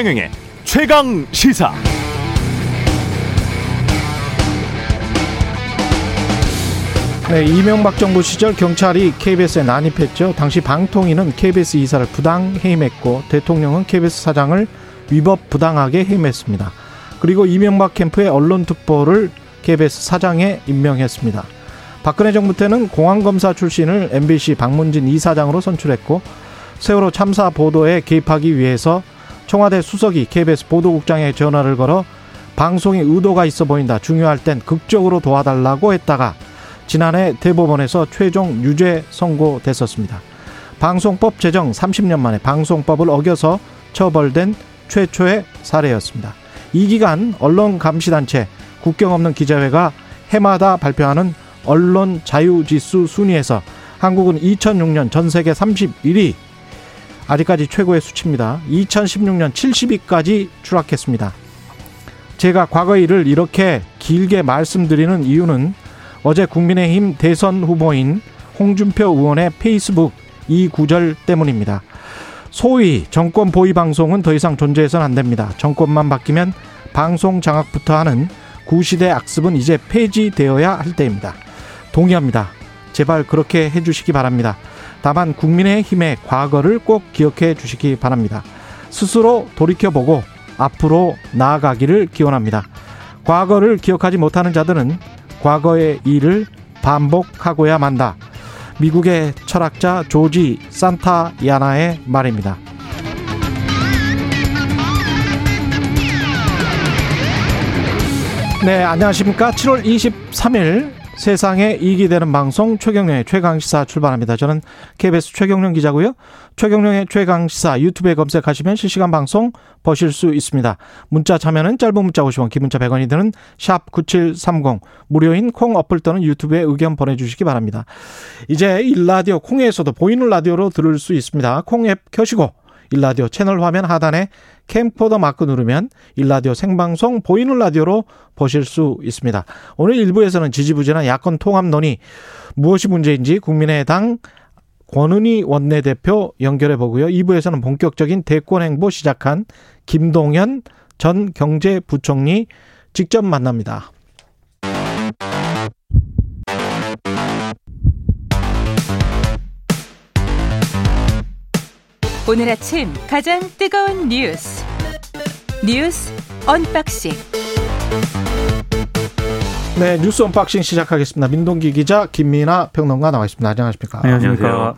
최경영의 최강 시사. 네, 이명박 정부 시절 경찰이 KBS에 난입했죠. 당시 방통위는 KBS 이사를 부당 해임했고 대통령은 KBS 사장을 위법 부당하게 해임했습니다. 그리고 이명박 캠프의 언론특보를 KBS 사장에 임명했습니다. 박근혜 정부 때는 공안검사 출신을 MBC 박문진 이사장으로 선출했고 세월호 참사 보도에 개입하기 위해서 청와대 수석이 KBS 보도국장에 전화를 걸어 방송에 의도가 있어 보인다. 중요할 땐 극적으로 도와달라고 했다가 지난해 대법원에서 최종 유죄 선고됐었습니다. 방송법 제정 30년 만에 방송법을 어겨서 처벌된 최초의 사례였습니다. 이 기간 언론 감시단체 국경 없는 기자회가 해마다 발표하는 언론 자유지수 순위에서 한국은 2006년 전 세계 31위 아직까지 최고의 수치입니다. 2016년 70위까지 추락했습니다. 제가 과거 일을 이렇게 길게 말씀드리는 이유는 어제 국민의힘 대선 후보인 홍준표 의원의 페이스북 이 구절 때문입니다. 소위 정권 보위 방송은 더 이상 존재해서는 안 됩니다. 정권만 바뀌면 방송 장악부터 하는 구시대 악습은 이제 폐지되어야 할 때입니다. 동의합니다. 제발 그렇게 해주시기 바랍니다. 다만 국민의힘의 과거를 꼭 기억해 주시기 바랍니다. 스스로 돌이켜보고 앞으로 나아가기를 기원합니다. 과거를 기억하지 못하는 자들은 과거의 일을 반복하고야 만다. 미국의 철학자 조지 산타야나의 말입니다. 네, 안녕하십니까. 7월 23일 세상에 이익이 되는 방송 최경령의 최강시사 출발합니다. 저는 KBS 최경령 기자고요. 최경령의 최강시사 유튜브에 검색하시면 실시간 방송 보실 수 있습니다. 문자 참여는 짧은 문자 50원, 긴 문자 100원이 드는 샵 9730 무료인 콩 어플 또는 유튜브에 의견 보내주시기 바랍니다. 이제 일라디오 콩에서도 보이는 라디오로 들을 수 있습니다. 콩 앱 켜시고 일라디오 채널 화면 하단에 캠코더 마크 누르면 일라디오 생방송 보이는 라디오로 보실 수 있습니다. 오늘 일부에서는 지지부진한 야권 통합 논의 무엇이 문제인지 국민의당 권은희 원내대표 연결해 보고요. 2부에서는 본격적인 대권 행보 시작한 김동현 전 경제부총리 직접 만납니다. 오늘 아침 가장 뜨거운 뉴스 뉴스 언박싱 네 뉴스 언박싱 시작하겠습니다. 민동기 기자 김민아 평론가 나와 있습니다. 안녕하십니까? 안녕하십니까?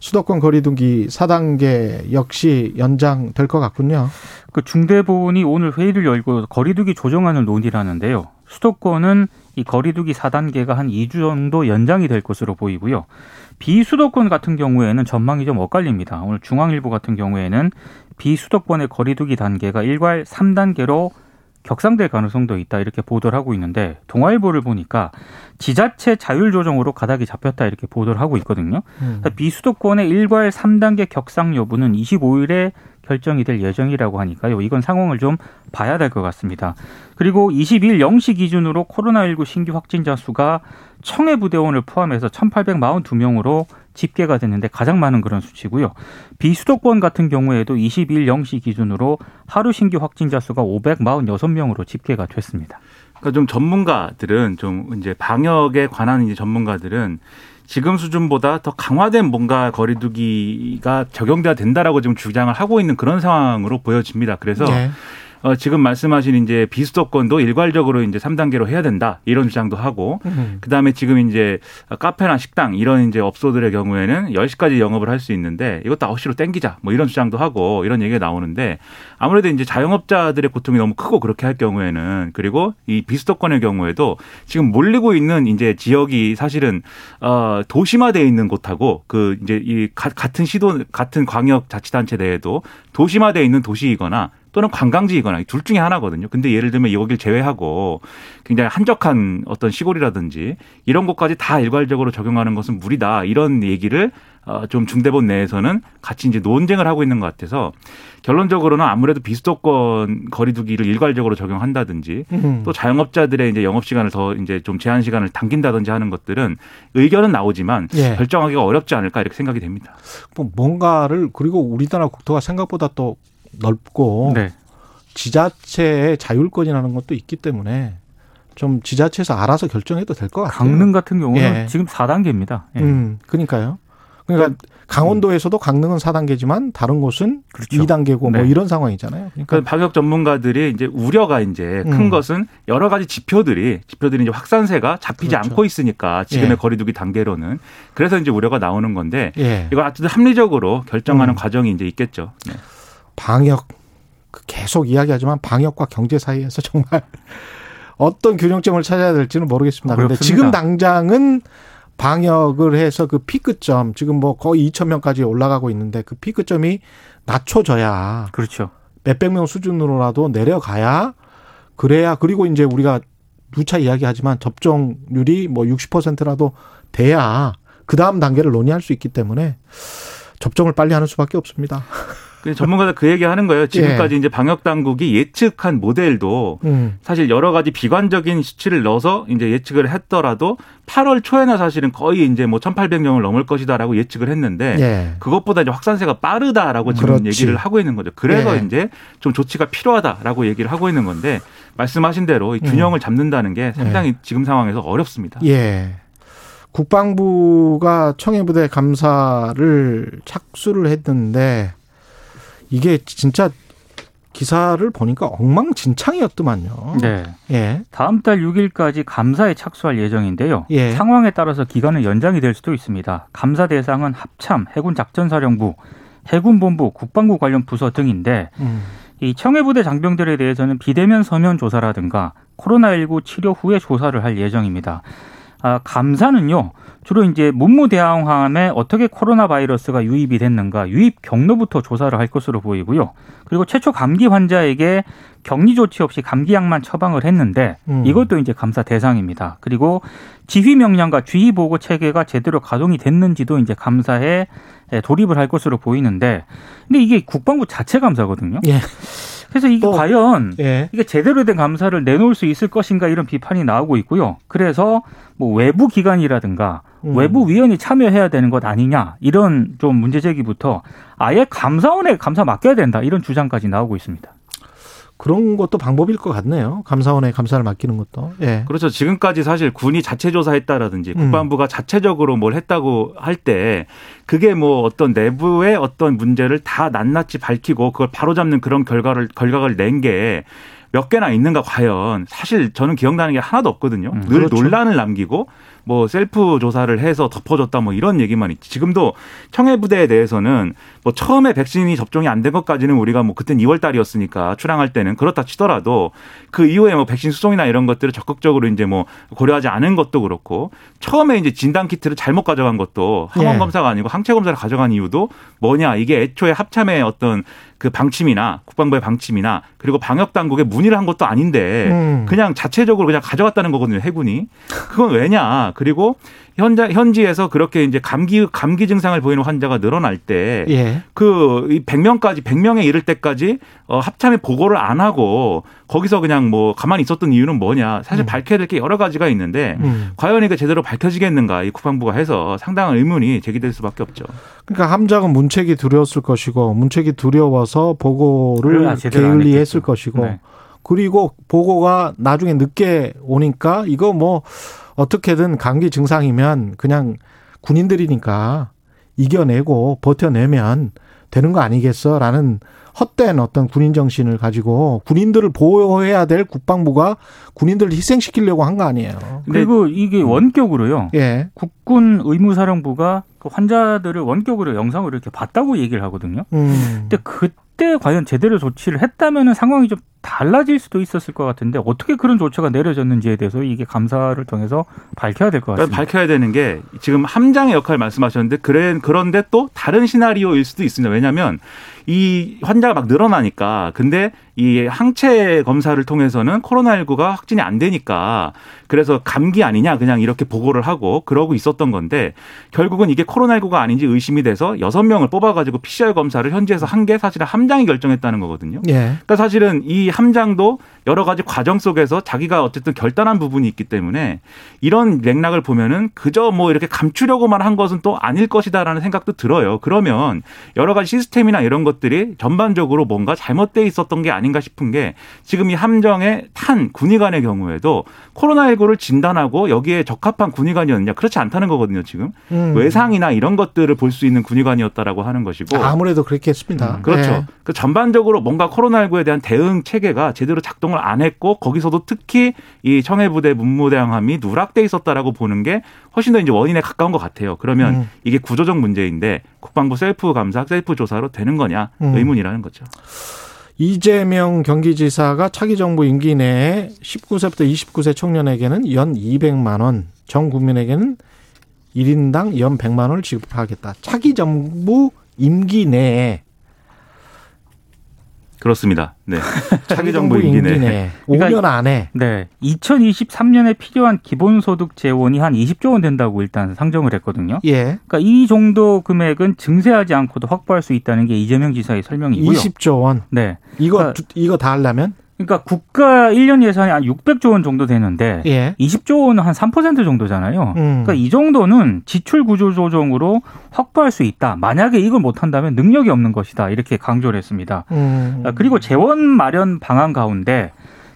수도권 거리두기 4단계 역시 연장될 것 같군요. 그 중대본이 오늘 회의를 열고 거리두기 조정안을 논의를 하는데요. 수도권은 이 거리두기 4단계가 한 2주 정도 연장이 될 것으로 보이고요. 비수도권 같은 경우에는 전망이 좀 엇갈립니다. 오늘 중앙일보 같은 경우에는 비수도권의 거리두기 단계가 일괄 3단계로 격상될 가능성도 있다 이렇게 보도를 하고 있는데 동아일보를 보니까 지자체 자율 조정으로 가닥이 잡혔다 이렇게 보도를 하고 있거든요. 음. 비수도권의 일괄 3단계 격상 여부는 25일에 결정이 될 예정이라고 하니까요. 이건 상황을 좀 봐야 될 것 같습니다. 그리고 20일 0시 기준으로 코로나19 신규 확진자 수가 청해 부대원을 포함해서 1,842명으로 집계가 됐는데 가장 많은 그런 수치고요. 비수도권 같은 경우에도 20일 0시 기준으로 하루 신규 확진자 수가 546명으로 집계가 됐습니다. 그러니까 좀 전문가들은 좀 이제 방역에 관한 이제 전문가들은 지금 수준보다 더 강화된 뭔가 거리두기가 적용돼야 된다라고 지금 주장을 하고 있는 그런 상황으로 보여집니다. 그래서 네. 어, 지금 말씀하신 이제 비수도권도 일괄적으로 이제 3단계로 해야 된다 이런 주장도 하고 음. 그다음에 지금 이제 카페나 식당 이런 이제 업소들의 경우에는 10시까지 영업을 할 수 있는데 이것도 9시로 땡기자 뭐 이런 주장도 하고 이런 얘기가 나오는데 아무래도 이제 자영업자들의 고통이 너무 크고 그렇게 할 경우에는 그리고 이 비수도권의 경우에도 지금 몰리고 있는 이제 지역이 사실은 어 도시화돼 있는 곳하고 그 이제 이 같은 시도 같은 광역 자치단체 내에도 도시화돼 있는 도시이거나 또는 관광지이거나 둘 중에 하나거든요. 근데 예를 들면 여기를 제외하고 굉장히 한적한 어떤 시골이라든지 이런 곳까지 다 일괄적으로 적용하는 것은 무리다. 이런 얘기를 어, 좀 중대본 내에서는 같이 이제 논쟁을 하고 있는 것 같아서 결론적으로는 아무래도 비수도권 거리두기를 일괄적으로 적용한다든지 음. 또 자영업자들의 이제 영업 시간을 더 이제 좀 제한 시간을 당긴다든지 하는 것들은 의견은 나오지만 예. 결정하기가 어렵지 않을까 이렇게 생각이 됩니다. 뭐 뭔가를 그리고 우리나라 국토가 생각보다 또 넓고 네. 지자체의 자율권이라는 것도 있기 때문에 좀 지자체에서 알아서 결정해도 될 것 같아요. 강릉 같은 경우는 예. 지금 4단계입니다. 예. 음, 그러니까요. 그러니까 강원도에서도 강릉은 4단계지만 다른 곳은 그렇죠. 2단계고 뭐 네. 이런 상황이잖아요. 그 그러니까 방역 전문가들이 이제 우려가 이제 큰 음. 것은 여러 가지 지표들이 지표들이 이제 확산세가 잡히지 그렇죠. 않고 있으니까 지금의 예. 거리두기 단계로는 그래서 이제 우려가 나오는 건데 예. 이걸 어쨌든 합리적으로 결정하는 음. 과정이 이제 있겠죠. 네. 방역 그 계속 이야기하지만 방역과 경제 사이에서 정말 어떤 균형점을 찾아야 될지는 모르겠습니다. 그런데. 지금 당장은 방역을 해서 그 피크점 지금 뭐 거의 2천 명까지 올라가고 있는데 그 피크점이 낮춰져야 그렇죠. 몇백 명 수준으로라도 내려가야 그래야 그리고 이제 우리가 누차 이야기하지만 접종률이 뭐 60%라도 돼야 그 다음 단계를 논의할 수 있기 때문에 접종을 빨리 하는 수밖에 없습니다. 그 전문가들 그 얘기 하는 거예요. 지금까지 이제 방역 당국이 예측한 모델도 음. 사실 여러 가지 비관적인 수치를 넣어서 이제 예측을 했더라도 8월 초에나 사실은 거의 이제 뭐 1,800명을 넘을 것이다라고 예측을 했는데 예. 그것보다 이제 확산세가 빠르다라고 지금 그렇지. 얘기를 하고 있는 거죠. 그래서 예. 이제 좀 조치가 필요하다라고 얘기를 하고 있는 건데 말씀하신 대로 이 균형을 잡는다는 게 상당히 지금 상황에서 어렵습니다. 예. 국방부가 청해부대 감사를 착수를 했는데 이게 진짜 기사를 보니까 엉망진창이었더만요. 네. 예. 다음 달 6일까지 감사에 착수할 예정인데요. 예. 상황에 따라서 기간은 연장이 될 수도 있습니다. 감사 대상은 합참, 해군 작전사령부, 해군본부, 국방부 관련 부서 등인데 음. 이 청해부대 장병들에 대해서는 비대면 서면 조사라든가 코로나19 치료 후에 조사를 할 예정입니다. 아, 감사는요, 주로 이제 문무대항함에 어떻게 코로나 바이러스가 유입이 됐는가, 유입 경로부터 조사를 할 것으로 보이고요. 그리고 최초 감기 환자에게 격리 조치 없이 감기약만 처방을 했는데 음. 이것도 이제 감사 대상입니다. 그리고 지휘 명령과 주의 보고 체계가 제대로 가동이 됐는지도 이제 감사에 돌입을 할 것으로 보이는데 근데 이게 국방부 자체 감사거든요. 예. 그래서 이게 또, 과연 예. 이게 제대로 된 감사를 내놓을 수 있을 것인가 이런 비판이 나오고 있고요. 그래서 뭐 외부 기관이라든가 음. 외부 위원이 참여해야 되는 것 아니냐 이런 좀 문제 제기부터 아예 감사원에 감사 맡겨야 된다 이런 주장까지 나오고 있습니다. 그런 것도 방법일 것 같네요. 감사원에 감사를 맡기는 것도. 예. 그렇죠. 지금까지 사실 군이 자체 조사했다라든지 음. 국방부가 자체적으로 뭘 했다고 할 때 그게 뭐 어떤 내부의 어떤 문제를 다 낱낱이 밝히고 그걸 바로잡는 그런 결과를 결과를 낸 게 몇 개나 있는가 과연 사실 저는 기억나는 게 하나도 없거든요. 음, 늘 그렇죠. 논란을 남기고 뭐 셀프 조사를 해서 덮어줬다 뭐 이런 얘기만 있지. 지금도 청해 부대에 대해서는 뭐 처음에 백신이 접종이 안 된 것까지는 우리가 뭐 그땐 2월 달이었으니까 출항할 때는 그렇다 치더라도 그 이후에 뭐 백신 수송이나 이런 것들을 적극적으로 이제 뭐 고려하지 않은 것도 그렇고 처음에 이제 진단 키트를 잘못 가져간 것도 항원 예. 검사가 아니고 항체 검사를 가져간 이유도 뭐냐 이게 애초에 합참의 어떤 그 방침이나 국방부의 방침이나 그리고 방역 당국에 문의를 한 것도 아닌데 음. 그냥 자체적으로 그냥 가져갔다는 거거든요 해군이 그건 왜냐 그리고 현자 현지에서 그렇게 이제 감기 감기 증상을 보이는 환자가 늘어날 때 예. 그 100명까지 100명에 이를 때까지 어 합참에 보고를 안 하고 거기서 그냥 뭐 가만히 있었던 이유는 뭐냐 사실 음. 밝혀야 될 게 여러 가지가 있는데 음. 과연 이게 제대로 밝혀지겠는가 이 국방부가 해서 상당한 의문이 제기될 수밖에 없죠. 그러니까 함장은 문책이 두려웠을 것이고 문책이 두려워서 보고를 게을리했을. 것이고 네. 그리고 보고가 나중에 늦게 오니까 이거 뭐 어떻게든 감기 증상이면 그냥 군인들이니까 이겨내고 버텨내면 되는 거 아니겠어라는 헛된 어떤 군인 정신을 가지고 군인들을 보호해야 될 국방부가 군인들을 희생시키려고 한 거 아니에요. 그리고 이게 원격으로요. 예. 국군 의무사령부가 그 환자들을 원격으로 영상으로 이렇게 봤다고 얘기를 하거든요. 음. 근데 그때 과연 제대로 조치를 했다면 상황이 좀 달라질 수도 있었을 것 같은데 어떻게 그런 조처가 내려졌는지에 대해서 이게 감사를 통해서 밝혀야 될것 그러니까 같습니다. 밝혀야 되는 게 지금 함장의 역할 말씀하셨는데 그래 그런데 또 다른 시나리오일 수도 있습니다. 왜냐하면 이 환자가 막 늘어나니까 근데 이 항체 검사를 통해서는 코로나19가 확진이 안 되니까 그래서 감기 아니냐 그냥 이렇게 보고를 하고 그러고 있었던 건데 결국은 이게 코로나19가 아닌지 의심이 돼서 여섯 명을 뽑아가지고 PCR 검사를 현지에서 한 게 사실은 함장이 결정했다는 거거든요. 예. 그러니까 사실은 이 함장도 여러 가지 과정 속에서 자기가 어쨌든 결단한 부분이 있기 때문에 이런 맥락을 보면은 그저 뭐 이렇게 감추려고만 한 것은 또 아닐 것이다라는 생각도 들어요. 그러면 여러 가지 시스템이나 이런 것들이 전반적으로 뭔가 잘못돼 있었던 게 아닌가 싶은 게 지금 이 함정에 탄 군의관의 경우에도 코로나19를 진단하고 여기에 적합한 군의관이었느냐 그렇지 않다는 거거든요. 지금 음. 외상이나 이런 것들을 볼 수 있는 군의관이었다라고 하는 것이고 아무래도 그렇겠습니다. 그렇죠. 네. 그 전반적으로 뭔가 코로나19에 대한 대응 체계 가 제대로 작동을 안 했고 거기서도 특히 이 청해부대 문무대항함이 누락돼 있었다라고 보는 게 훨씬 더 이제 원인에 가까운 것 같아요. 그러면 음. 이게 구조적 문제인데 국방부 셀프 감사, 셀프 조사로 되는 거냐 음. 의문이라는 거죠. 이재명 경기지사가 차기 정부 임기 내에 19세부터 29세 청년에게는 연 200만 원, 전 국민에게는 1인당 연 100만 원을 지급하겠다. 차기 정부 임기 내에 그렇습니다. 네. 차기 정부 임기. 5년 그러니까 안에 네. 2023년에 필요한 기본소득 재원이 한 20조 원 된다고 일단 상정을 했거든요. 예. 그러니까 이 정도 금액은 증세하지 않고도 확보할 수 있다는 게 이재명 지사의 설명이고요. 20조 원. 네. 이거 그러니까- 두- 이거 다 하려면 그러니까 국가 1년 예산이 한 600조 원 정도 되는데 예. 20조 원은 한 3% 정도잖아요. 음. 그러니까 이 정도는 지출 구조 조정으로 확보할 수 있다. 만약에 이걸 못 한다면 능력이 없는 것이다. 이렇게 강조를 했습니다. 음. 아, 그리고 재원 마련 방안 가운데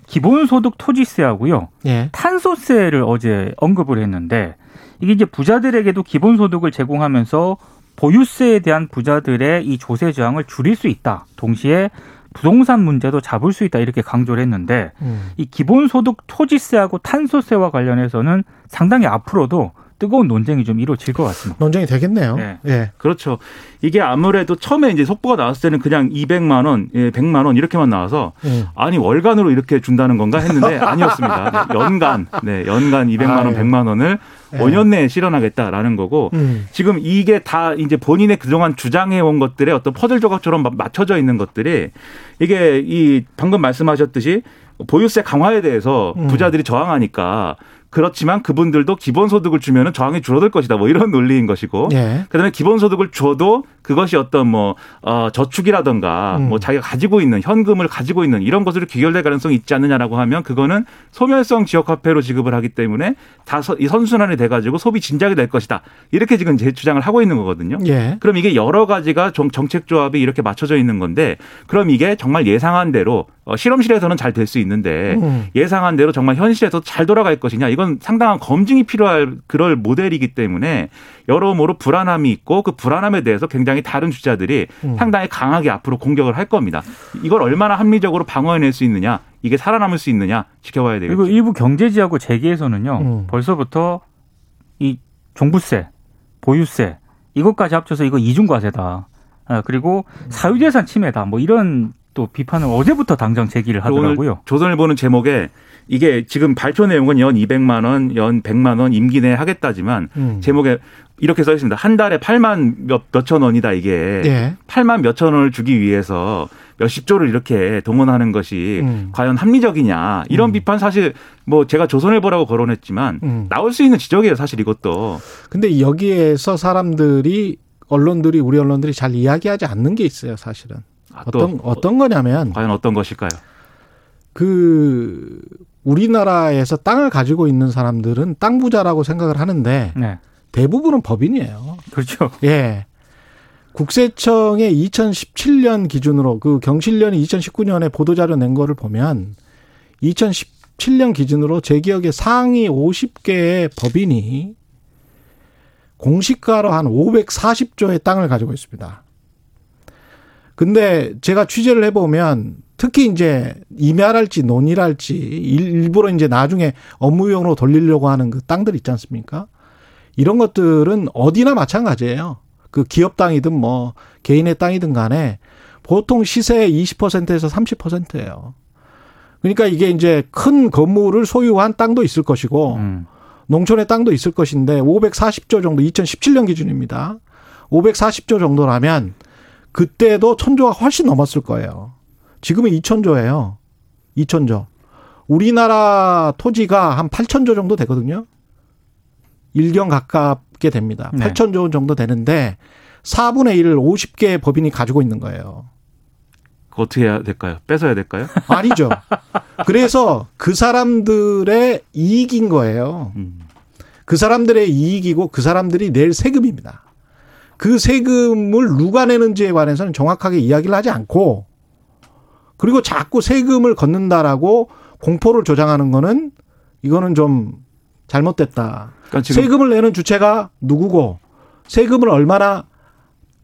기본소득 토지세하고요. 예. 탄소세를 어제 언급을 했는데 이게 이제 부자들에게도 기본소득을 제공하면서 보유세에 대한 부자들의 이 조세 저항을 줄일 수 있다. 동시에 부동산 문제도 잡을 수 있다. 이렇게 강조를 했는데 음. 이 기본소득 토지세하고 탄소세와 관련해서는 상당히 앞으로도 뜨거운 논쟁이 좀 이루어질 것 같습니다. 논쟁이 되겠네요. 네. 예. 그렇죠. 이게 아무래도 처음에 이제 속보가 나왔을 때는 그냥 200만 원, 예, 100만 원 이렇게만 나와서 음. 아니 월간으로 이렇게 준다는 건가 했는데 아니었습니다. 네, 연간, 네, 연간 200만 원, 아유. 100만 원을 예. 5년 내에 실현하겠다라는 거고 음. 지금 이게 다 이제 본인의 그동안 주장해 온 것들의 어떤 퍼즐 조각처럼 막 맞춰져 있는 것들이 이게 이 방금 말씀하셨듯이 보유세 강화에 대해서 음. 부자들이 저항하니까 그렇지만 그분들도 기본소득을 주면은 저항이 줄어들 것이다. 뭐 이런 논리인 것이고. 예. 그다음에 기본소득을 줘도 그것이 어떤 뭐 어, 저축이라든가 음. 뭐 자기가 가지고 있는 현금을 가지고 있는 이런 것으로 귀결될 가능성이 있지 않느냐라고 하면 그거는 소멸성 지역화폐로 지급을 하기 때문에 다 이 선순환이 돼가지고 소비 진작이 될 것이다 이렇게 지금 제 주장을 하고 있는 거거든요. 예. 그럼 이게 여러 가지가 정- 정책 조합이 이렇게 맞춰져 있는 건데 그럼 이게 정말 예상한 대로 어, 실험실에서는 잘 될 수 있는데 음. 예상한 대로 정말 현실에서 잘 돌아갈 것이냐 이건 상당한 검증이 필요할 그럴 모델이기 때문에 여러모로 불안함이 있고 그 불안함에 대해서 굉장히 다른 주자들이 음. 상당히 강하게 앞으로 공격을 할 겁니다. 이걸 얼마나 합리적으로 방어해낼 수 있느냐 이게 살아남을 수 있느냐 지켜봐야 되겠죠. 그리고 일부 경제지하고 재계에서는요. 음. 벌써부터 이 종부세, 보유세 이것까지 합쳐서 이거 이중과세다. 아, 그리고 사유재산 침해다. 뭐 이런 또 비판을 어제부터 당장 제기를 하더라고요. 조선일보는 제목에 이게 지금 발표 내용은 연 200만 원, 연 100만 원 임기 내에 하겠다지만 음. 제목에 이렇게 써 있습니다. 한 달에 8만 몇, 몇천 원이다 이게. 예. 8만 몇천 원을 주기 위해서 몇십 조를 이렇게 동원하는 것이 음. 과연 합리적이냐 이런 음. 비판 사실 뭐 제가 조선일보라고 거론했지만 음. 나올 수 있는 지적이에요 사실 이것도 근데 여기에서 사람들이 언론들이 우리 언론들이 잘 이야기하지 않는 게 있어요, 사실은. 아, 또 어떤 어떤 거냐면 과연 어떤 것일까요? 그 우리나라에서 땅을 가지고 있는 사람들은 땅 부자라고 생각을 하는데 네. 대부분은 법인이에요. 그렇죠. 예. 국세청의 2017년 기준으로 그 경실련이 2019년에 보도자료 낸 거를 보면 2017년 기준으로 제 기억에 상위 50개의 법인이 공시가로 한 540조의 땅을 가지고 있습니다. 근데 제가 취재를 해보면 특히 이제 임야랄지 논이랄지 일부러 이제 나중에 업무용으로 돌리려고 하는 그 땅들 있지 않습니까? 이런 것들은 어디나 마찬가지예요. 그 기업 땅이든 뭐 개인의 땅이든 간에 보통 시세의 20%에서 30%예요. 그러니까 이게 이제 큰 건물을 소유한 땅도 있을 것이고 음. 농촌의 땅도 있을 것인데 540조 정도 2017년 기준입니다. 540조 정도라면 그때도 천조가 훨씬 넘었을 거예요. 지금은 2천조예요. 2천조. 우리나라 토지가 한 8천조 정도 되거든요. 일경 가깝게 됩니다. 네. 8천조 정도 되는데 4분의 1을 50개 법인이 가지고 있는 거예요. 그 어떻게 해야 될까요? 뺏어야 될까요? 아니죠. 그래서 그 사람들의 이익인 거예요. 음. 그 사람들의 이익이고 그 사람들이 낼 세금입니다. 그 세금을 누가 내는지에 관해서는 정확하게 이야기를 하지 않고 그리고 자꾸 세금을 걷는다라고 공포를 조장하는 거는 이거는 좀 잘못됐다. 그러니까 세금을 내는 주체가 누구고 세금을 얼마나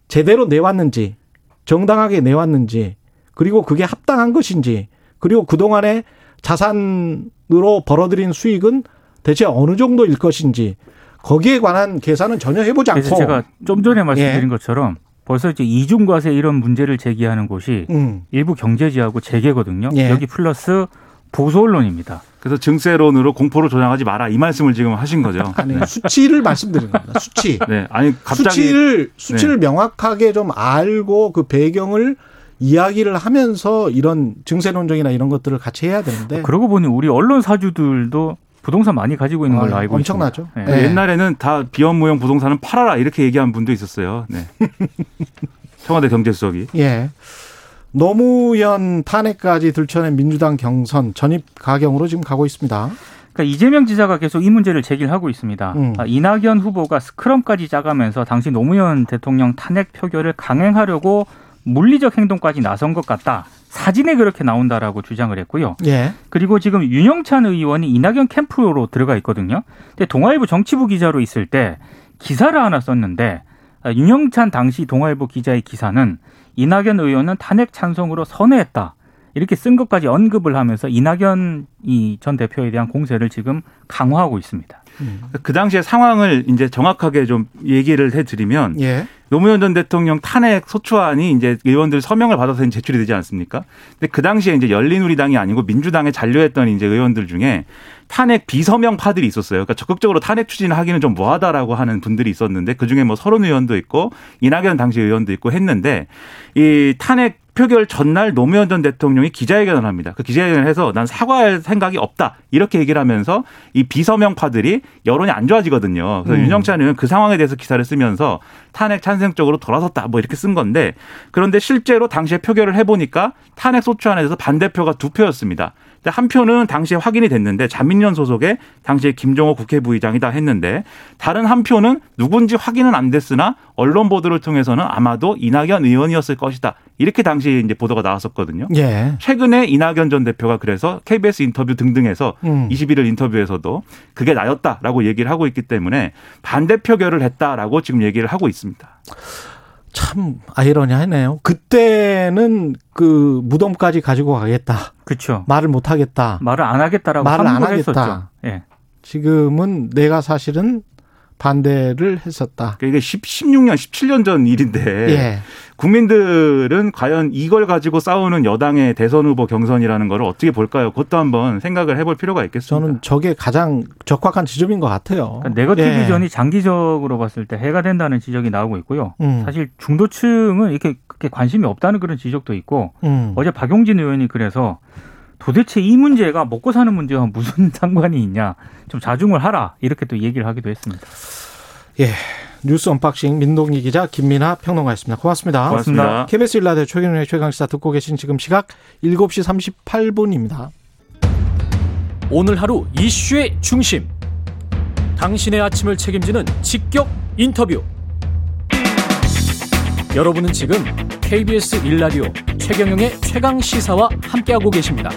제대로 내왔는지 정당하게 내왔는지 그리고 그게 합당한 것인지 그리고 그동안에 자산으로 벌어들인 수익은 대체 어느 정도일 것인지 거기에 관한 계산은 전혀 해보지 않고 제가 좀 전에 말씀드린 예. 것처럼 벌써 이제 이중과세 이런 문제를 제기하는 곳이 음. 일부 경제지하고 재계거든요. 예. 여기 플러스 보수 언론입니다. 그래서 증세론으로 공포를 조장하지 마라 이 말씀을 지금 하신 거죠. 아니 수치를 말씀드리는 겁니다. 수치. 네, 아니 갑자기 수치를 수치를 명확하게 좀 알고 그 배경을 이야기를 하면서 이런 증세 논정이나 이런 것들을 같이 해야 되는데 그러고 보니 우리 언론 사주들도 부동산 많이 가지고 있는 걸로 아, 알고 엄청나죠. 있습니다. 네. 예. 옛날에는 다 비현무형 부동산은 팔아라 이렇게 얘기한 분도 있었어요. 네. 청와대 경제수석이. 예. 노무현 탄핵까지 들춰낸 민주당 경선 전입 가경으로 지금 가고 있습니다. 그러니까 이재명 지사가 계속 이 문제를 제기를 하고 있습니다. 음. 아, 이낙연 후보가 스크럼까지 짜가면서 당시 노무현 대통령 탄핵 표결을 강행하려고 물리적 행동까지 나선 것 같다. 사진에 그렇게 나온다라고 주장을 했고요. 예. 그리고 지금 윤영찬 의원이 이낙연 캠프로 들어가 있거든요. 근데 동아일보 정치부 기자로 있을 때 기사를 하나 썼는데 아, 윤영찬 당시 동아일보 기자의 기사는 이낙연 의원은 탄핵 찬성으로 선회했다. 이렇게 쓴 것까지 언급을 하면서 이낙연 이전 대표에 대한 공세를 지금 강화하고 있습니다. 그 당시의 상황을 이제 정확하게 좀 얘기를 해드리면 예. 노무현 전 대통령 탄핵 소추안이 이제 의원들 서명을 받아서 제출이 되지 않습니까? 근데 그 당시에 이제 열린우리당이 아니고 민주당에 잔류했던 이제 의원들 중에 탄핵 비서명파들이 있었어요. 그러니까 적극적으로 탄핵 추진을 하기는 좀 뭐하다라고 하는 분들이 있었는데 그 중에 뭐 서른 의원도 있고 이낙연 당시 의원도 있고 했는데 이 탄핵 표결 전날 노무현 전 대통령이 기자회견을 합니다. 그 기자회견을 해서 난 사과할 생각이 없다. 이렇게 얘기를 하면서 이 비서명파들이 여론이 안 좋아지거든요. 그래서 음. 윤영찬 의원은 그 상황에 대해서 기사를 쓰면서 탄핵 찬성 쪽으로 돌아섰다. 뭐 이렇게 쓴 건데 그런데 실제로 당시에 표결을 해보니까 탄핵 소추안에 대해서 반대표가 두 표였습니다. 근데 한 표는 당시에 확인이 됐는데 자민련 소속의 당시에 김종호 국회 부의장이다 했는데 다른 한 표는 누군지 확인은 안 됐으나 언론 보도를 통해서는 아마도 이낙연 의원이었을 것이다. 이렇게 당시 에 이제 보도가 나왔었거든요. 예. 최근에 이낙연 전 대표가 그래서 KBS 인터뷰 등등에서 음. 21일 인터뷰에서도 그게 나였다라고 얘기를 하고 있기 때문에 반대 표결을 했다라고 지금 얘기를 하고 있습니다. 참 아이러니하네요. 그때는 그 무덤까지 가지고 가겠다. 그렇죠. 말을 못 하겠다. 말을 안 하겠다라고 말을 안 하겠다. 했었죠. 예. 지금은 내가 사실은 반대를 했었다. 그러니까 이게 10, 16년, 17년 전 일인데 예. 국민들은 과연 이걸 가지고 싸우는 여당의 대선 후보 경선이라는 걸 어떻게 볼까요? 그것도 한번 생각을 해볼 필요가 있겠습니다. 저는 저게 가장 적확한 지점인 것 같아요. 그러니까 네거티브 예. 비전이 장기적으로 봤을 때 해가 된다는 지적이 나오고 있고요. 음. 사실 중도층은 이렇게 그렇게 관심이 없다는 그런 지적도 있고 음. 어제 박용진 의원이 그래서 도대체 이 문제가 먹고 사는 문제와 무슨 상관이 있냐 좀 자중을 하라 이렇게 또 얘기를 하기도 했습니다. 예. 뉴스 언박싱 민동기 기자 김민아 평론가였습니다. 고맙습니다. 고맙습니다. KBS 일라디오 최경영의 최강시사 듣고 계신 지금 시각 7시 38분입니다. 오늘 하루 이슈의 중심. 당신의 아침을 책임지는 직격 인터뷰. 여러분은 지금 KBS 일라디오 최경영의 최강 시사와 함께하고 계십니다.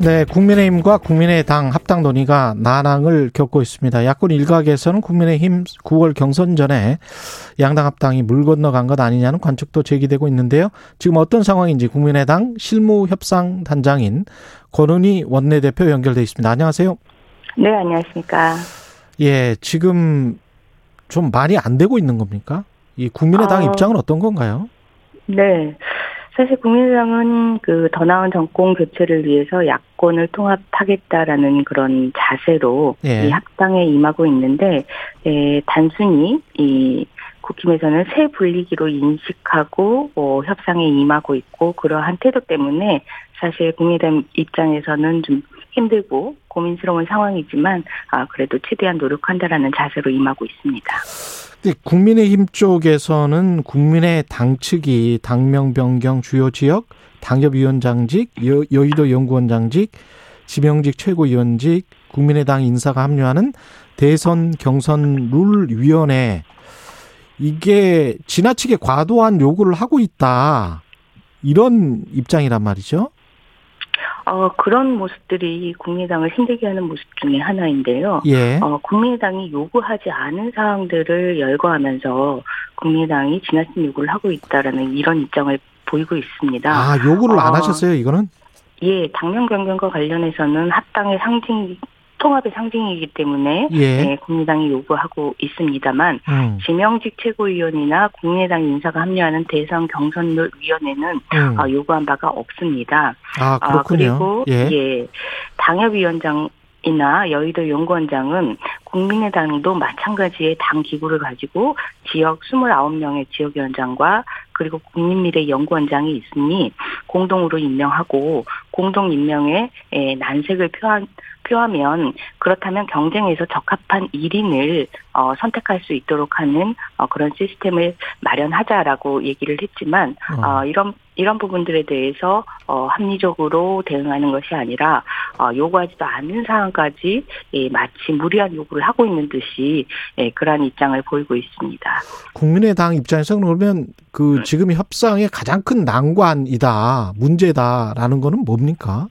네, 국민의힘과 국민의당 합당 논의가 난항을 겪고 있습니다. 야권 일각에서는 국민의힘 9월 경선 전에 양당 합당이 물 건너간 것 아니냐는 관측도 제기되고 있는데요. 지금 어떤 상황인지 국민의당 실무 협상 단장인 권은희 원내대표 연결돼 있습니다. 안녕하세요. 네, 안녕하십니까. 예, 지금 좀 많이 안 되고 있는 겁니까? 이 국민의당 어. 입장은 어떤 건가요? 네. 사실 국민의당은 그 더 나은 정권 교체를 위해서 야권을 통합하겠다라는 그런 자세로 예. 이 합당에 임하고 있는데, 에, 단순히 이 국힘에서는 새 분리기로 인식하고 어, 협상에 임하고 있고 그러한 태도 때문에 사실 국민의당 입장에서는 좀 힘들고 고민스러운 상황이지만 아, 그래도 최대한 노력한다라는 자세로 임하고 있습니다. 국민의힘 쪽에서는 국민의 당 측이 당명 변경 주요 지역 당협위원장직, 여, 여의도 연구원장직, 지명직 최고위원직, 국민의당 인사가 합류하는 대선 경선 룰 위원회 이게 지나치게 과도한 요구를 하고 있다. 이런 입장이란 말이죠. 어, 그런 모습들이 국민의당을 힘들게 하는 모습 중에 하나인데요. 예. 어, 국민의당이 요구하지 않은 사항들을 열거하면서 국민의당이 지나친 요구를 하고 있다라는 이런 입장을 보이고 있습니다. 아, 요구를 안 어, 하셨어요, 이거는? 예, 당명 변경과 관련해서는 합당의 상징, 통합의 상징이기 때문에 예. 예, 국민당이 요구하고 있습니다만 음, 지명직 최고위원이나 국민의당 인사가 합류하는 대선 경선룰 위원회는 음. 어, 요구한 바가 없습니다. 아, 아, 그렇군요. 그리고 예. 예, 당협위원장 이나 여의도 연구원장은 국민의당도 마찬가지의 당 기구를 가지고 지역 29명의 지역위원장과 그리고 국민미래 연구원장이 있으니 공동으로 임명하고 공동 임명에 에, 난색을 표한 표하면 그렇다면 경쟁에서 적합한 1인을 어, 선택할 수 있도록 하는 어, 그런 시스템을 마련하자라고 얘기를 했지만 어. 어, 이런 이런 부분들에 대해서 어, 합리적으로 대응하는 것이 아니라 어, 요구하지도 않은 사항까지 예, 마치 무리한 요구를 하고 있는 듯이 예, 그러한 입장을 보이고 있습니다. 국민의당 입장에서 그러면 그 지금 협상의 가장 큰 난관이다, 문제다라는 거는 뭡니까?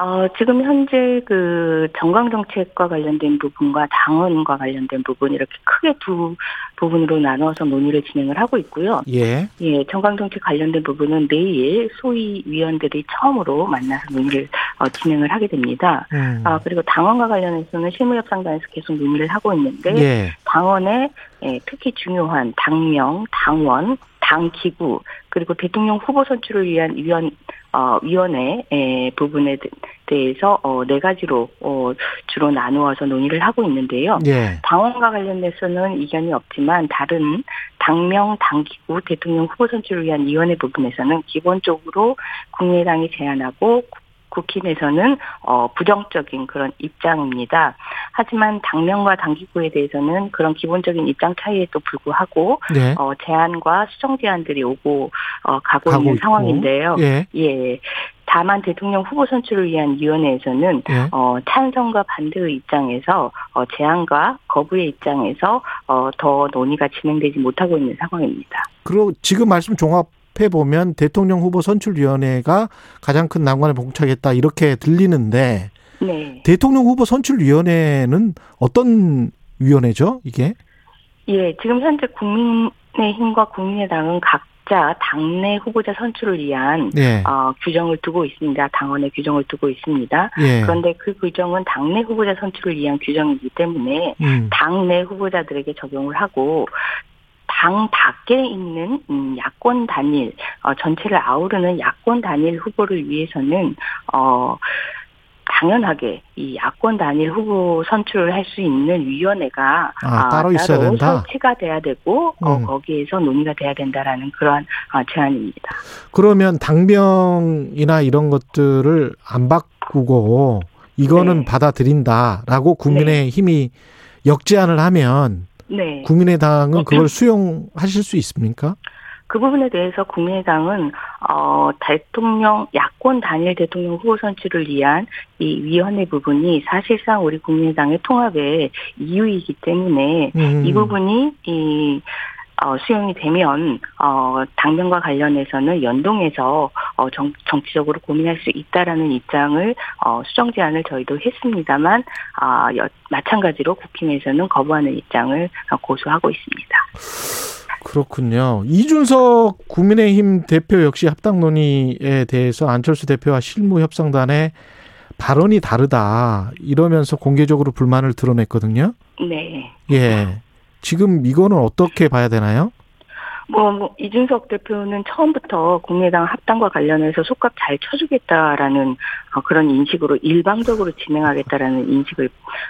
어, 지금 현재 그 정강 정책과 관련된 부분과 당원과 관련된 부분 이렇게 크게 두 부분으로 나눠서 논의를 진행을 하고 있고요. 예. 예, 정강 정책 관련된 부분은 내일 소위 위원들이 처음으로 만나서 논의를 어, 진행을 하게 됩니다. 음. 아, 그리고 당원과 관련해서는 실무협상단에서 계속 논의를 하고 있는데 예. 당원의 예, 특히 중요한 당명, 당원, 당 기구 그리고 대통령 후보 선출을 위한 위원 어, 위원회 에, 부분에 대- 대해서 어, 네 가지로 어, 주로 나누어서 논의를 하고 있는데요. 예. 당원과 관련돼서는 이견이 없지만 다른 당명, 당기구, 대통령 후보 선출을 위한 위원회 부분에서는 기본적으로 국민의당이 제안하고 국- 국힘에서는 어, 부정적인 그런 입장입니다. 하지만 당명과 당기구에 대해서는 그런 기본적인 입장 차이에도 불구하고 네. 어, 제안과 수정 제안들이 오고 어, 가고, 가고 있는 있고. 상황인데요. 예. 예. 다만 대통령 후보 선출을 위한 위원회에서는 예. 어, 찬성과 반대의 입장에서 어, 제안과 거부의 입장에서 어, 더 논의가 진행되지 못하고 있는 상황입니다. 그리고 지금 말씀 종합 해 보면 대통령 후보 선출위원회가 가장 큰 난관에 봉착했다 이렇게 들리는데 네. 대통령 후보 선출위원회는 어떤 위원회죠? 이게? 예, 지금 현재 국민의힘과 국민의당은 각자 당내 후보자 선출을 위한 예. 어, 규정을 두고 있습니다. 당원의 규정을 두고 있습니다. 예. 그런데 그 규정은 당내 후보자 선출을 위한 규정이기 때문에 음. 당내 후보자들에게 적용을 하고 당 밖에 있는 음, 야권 단일 어, 전체를 아우르는 야권 단일 후보를 위해서는 어 당연하게 이 야권 단일 후보 선출을 할 수 있는 위원회가 아, 따로 있어야 된다? 설치가 돼야 되고 어, 음. 거기에서 논의가 돼야 된다라는 그러한 어, 제안입니다. 그러면 당명이나 이런 것들을 안 바꾸고 이거는 네. 받아들인다라고 국민의 힘이 역제안을 하면 네. 국민의당은 그걸 수용하실 수 있습니까? 그 부분에 대해서 국민의당은 어 대통령 야권 단일 대통령 후보 선출을 위한 이 위원회 부분이 사실상 우리 국민의당의 통합의 이유이기 때문에 음. 이 부분이 이 어, 수용이 되면 어, 당명과 관련해서는 연동해서 어, 정, 정치적으로 고민할 수 있다라는 입장을 어, 수정 제안을 저희도 했습니다만 아, 여, 마찬가지로 국힘에서는 거부하는 입장을 어, 고수하고 있습니다. 그렇군요. 이준석 국민의힘 대표 역시 합당 논의에 대해서 안철수 대표와 실무협상단의 발언이 다르다 이러면서 공개적으로 불만을 드러냈거든요. 네. 예. 지금 이거는 어떻게 봐야 되나요? 뭐, 뭐 이준석 대표는 처음부터 국민의당 합당과 관련해서 속값 잘 쳐주겠다라는 어, 그런 인식으로 일방적으로 진행하겠다라는 인식을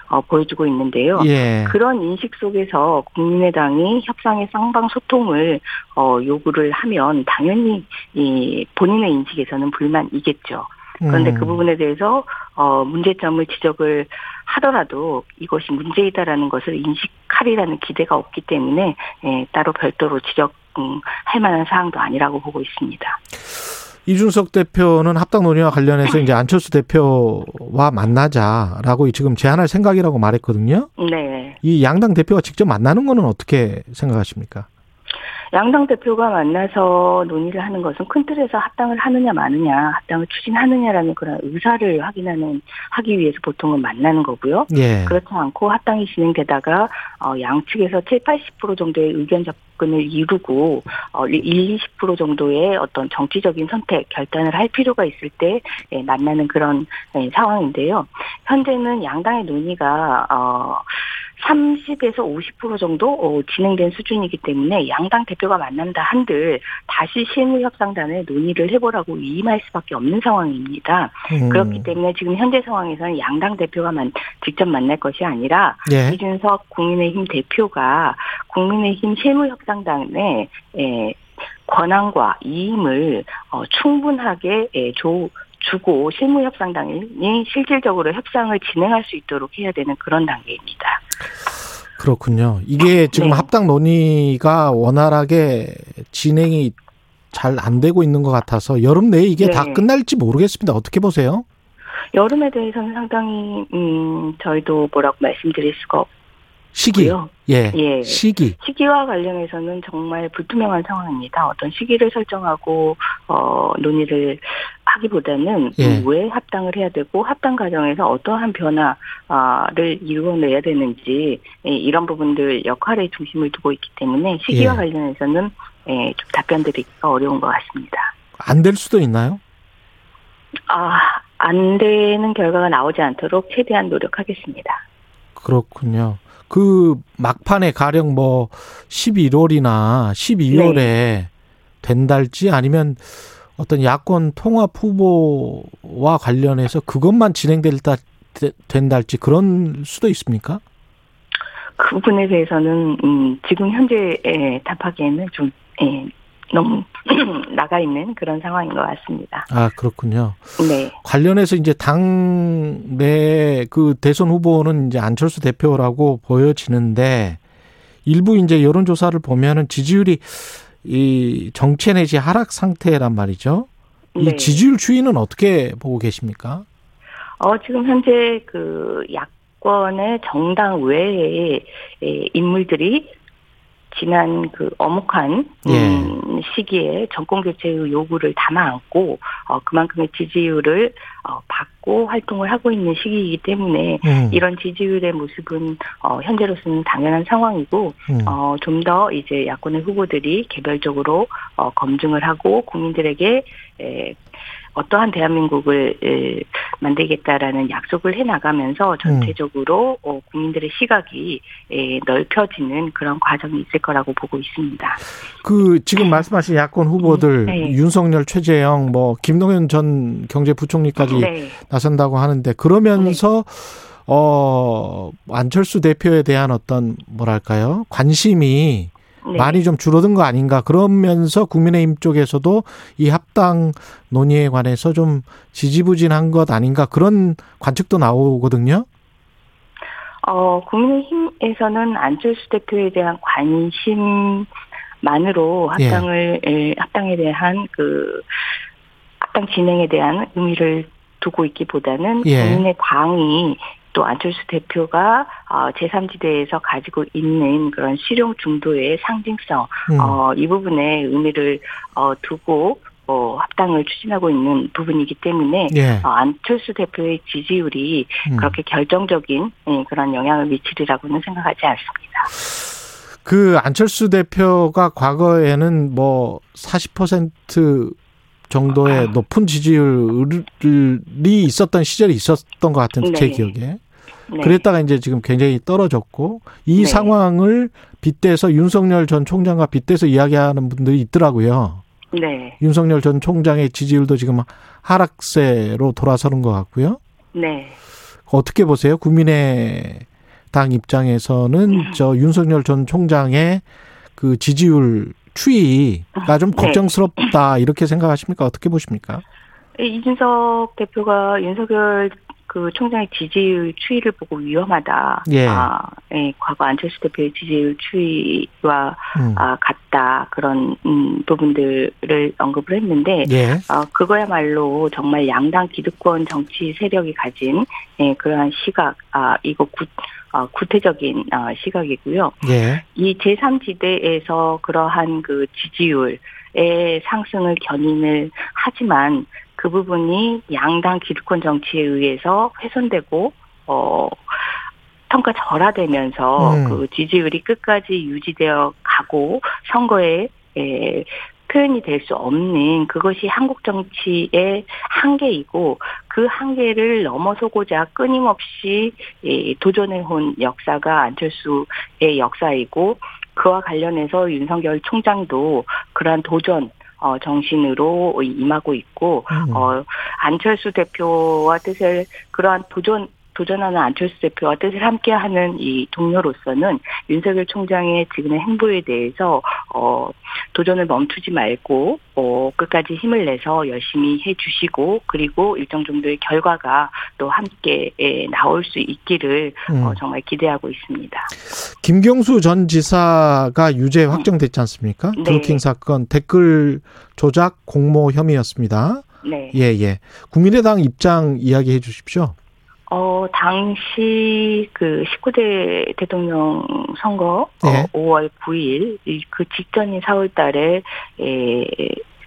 어, 보여주고 있는데요. 예. 그런 인식 속에서 국민의당이 협상의 쌍방 소통을 어, 요구를 하면 당연히 이 본인의 인식에서는 불만이겠죠. 그런데 음. 그 부분에 대해서 어 문제점을 지적을 하더라도 이것이 문제이다라는 것을 인식하리라는 기대가 없기 때문에 예, 따로 별도로 지적할 만한 사항도 아니라고 보고 있습니다. 이준석 대표는 합당 논의와 관련해서 이제 안철수 대표와 만나자라고 지금 제안할 생각이라고 말했거든요. 네. 이 양당 대표가 직접 만나는 거는 어떻게 생각하십니까? 양당 대표가 만나서 논의를 하는 것은 큰 틀에서 합당을 하느냐 마느냐, 합당을 추진하느냐라는 그런 의사를 확인하는 하기 위해서 보통은 만나는 거고요. 예. 그렇지 않고 합당이 진행되다가 어, 양측에서 7, 80% 정도의 의견 접근을 이루고 어, 1, 20% 정도의 어떤 정치적인 선택, 결단을 할 필요가 있을 때 예, 만나는 그런 예, 상황인데요. 현재는 양당의 논의가 어, 30에서 50% 정도 어, 진행된 수준이기 때문에 양당 대표가 만난다 한들 다시 실무협상단에 논의를 해보라고 위임할 수밖에 없는 상황입니다. 음. 그렇기 때문에 지금 현재 상황에서는 양당 대표가 만, 직접 만날 것이 아니라 예. 이준석 국민의힘 대표가 국민의힘 실무협상단에 에, 권한과 이임을 어, 충분하게 에, 조, 주고 실무 협상단이 실질적으로 협상을 진행할 수 있도록 해야 되는 그런 단계입니다. 그렇군요. 이게 지금 네. 합당 논의가 원활하게 진행이 잘 안 되고 있는 것 같아서 여름 내에 이게 네. 다 끝날지 모르겠습니다. 어떻게 보세요? 여름에 대해서는 상당히 음 저희도 뭐라고 말씀드릴 수가. 없고 요. 예. 예. 시기. 시기와 관련해서는 정말 불투명한 상황입니다. 어떤 시기를 설정하고 어 논의를 하기보다는 예. 왜 합당을 해야 되고 합당 과정에서 어떠한 변화를 이루어내야 되는지 예, 이런 부분들 역할에 중심을 두고 있기 때문에 시기와 예. 관련해서는 예, 좀 답변드리기가 어려운 것 같습니다. 안 될 수도 있나요? 아, 안 되는 결과가 나오지 않도록 최대한 노력하겠습니다. 그렇군요. 그 막판에 가령 뭐 11월이나 12월에 네. 된달지 아니면 어떤 야권 통합 후보와 관련해서 그것만 진행될 다 된달지 그런 수도 있습니까? 그 부분에 대해서는 음, 지금 현재 에, 답하기에는 좀 예, 너무 나가 있는 그런 상황인 것 같습니다. 아 그렇군요. 네, 관련해서 이제 당내 그 대선 후보는 이제 안철수 대표라고 보여지는데 일부 이제 여론 조사를 보면은 지지율이 이 정체 내지 하락 상태란 말이죠. 이 네. 지지율 추이는 어떻게 보고 계십니까? 어, 지금 현재 그 야권의 정당 외의 에, 인물들이 지난 그 엄혹한 음, 시기에 정권 교체의 요구를 담아 안고 어, 그만큼의 지지율을 어, 받고 활동을 하고 있는 시기이기 때문에 음, 이런 지지율의 모습은 어, 현재로서는 당연한 상황이고 음. 어, 좀 더 이제 야권의 후보들이 개별적으로 어, 검증을 하고 국민들에게 에, 어떠한 대한민국을 에, 만들겠다라는 약속을 해 나가면서 전체적으로 어, 국민들의 시각이 에, 넓혀지는 그런 과정이 있을 거라고 보고 있습니다. 그 지금 말씀하신 야권 후보들 네. 윤석열, 최재형, 뭐 김동연 전 경제부총리까지 네, 나선다고 하는데 그러면서 어 안철수 대표에 대한 어떤 뭐랄까요 관심이 네. 많이 좀 줄어든 거 아닌가 그러면서 국민의힘 쪽에서도 이 합당 논의에 관해서 좀 지지부진한 것 아닌가 그런 관측도 나오거든요. 어, 국민의힘에서는 안철수 대표에 대한 관심만으로 예. 합당을, 에, 합당에 대한 그, 합당 진행에 대한 의미를 두고 있기보다는 예. 국민의 당이 또 안철수 대표가 어, 제3지대에서 가지고 있는 그런 실용 중도의 상징성, 음. 어, 이 부분에 의미를 어, 두고 어, 합당을 추진하고 있는 부분이기 때문에 예. 어, 안철수 대표의 지지율이 음. 그렇게 결정적인 예, 그런 영향을 미치리라고는 생각하지 않습니다. 그 안철수 대표가 과거에는 뭐 40% 정도의 아. 높은 지지율이 있었던 시절이 있었던 것 같은 제 네. 기억에. 네. 그랬다가 이제 지금 굉장히 떨어졌고 이 네. 상황을 빗대서 윤석열 전 총장과 빗대서 이야기하는 분들이 있더라고요. 네. 윤석열 전 총장의 지지율도 지금 하락세로 돌아서는 것 같고요. 네. 어떻게 보세요? 국민의 당 입장에서는 저 윤석열 전 총장의 그 지지율 추이가 좀 네. 걱정스럽다 이렇게 생각하십니까? 어떻게 보십니까? 이준석 대표가 윤석열 그 총장의 지지율 추이를 보고 위험하다. 예. 아, 예, 과거 안철수 대표의 지지율 추이와 음. 아, 같다 그런 음, 부분들을 언급을 했는데 예. 어, 그거야말로 정말 양당 기득권 정치 세력이 가진 예, 그러한 시각, 아, 이거 구, 어, 구태적인 어, 시각이고요. 예. 이 제3지대에서 그러한 그 지지율의 상승을 견인을 하지만 그 부분이 양당 기득권 정치에 의해서 훼손되고, 어, 평가 절하되면서 음. 그 지지율이 끝까지 유지되어 가고 선거에 에, 표현이 될 수 없는 그것이 한국 정치의 한계이고 그 한계를 넘어서고자 끊임없이 이 도전해 온 역사가 안철수의 역사이고 그와 관련해서 윤석열 총장도 그러한 도전 어, 정신으로 임하고 있고 음. 어, 안철수 대표와 뜻을 그러한 도전 도전하는 안철수 대표와 뜻을 함께하는 이 동료로서는 윤석열 총장의 지금의 행보에 대해서 어 도전을 멈추지 말고 어 끝까지 힘을 내서 열심히 해주시고 그리고 일정 정도의 결과가 또 함께 에, 나올 수 있기를 음. 어, 정말 기대하고 있습니다. 김경수 전 지사가 유죄 확정됐지 않습니까? 네. 드루킹 사건 댓글 조작 공모 혐의였습니다. 네. 예, 예. 국민의당 입장 이야기해 주십시오. 어, 당시 그 19대 대통령 선거 네. 어, 5월 9일 이그 직전인 4월 달에 에,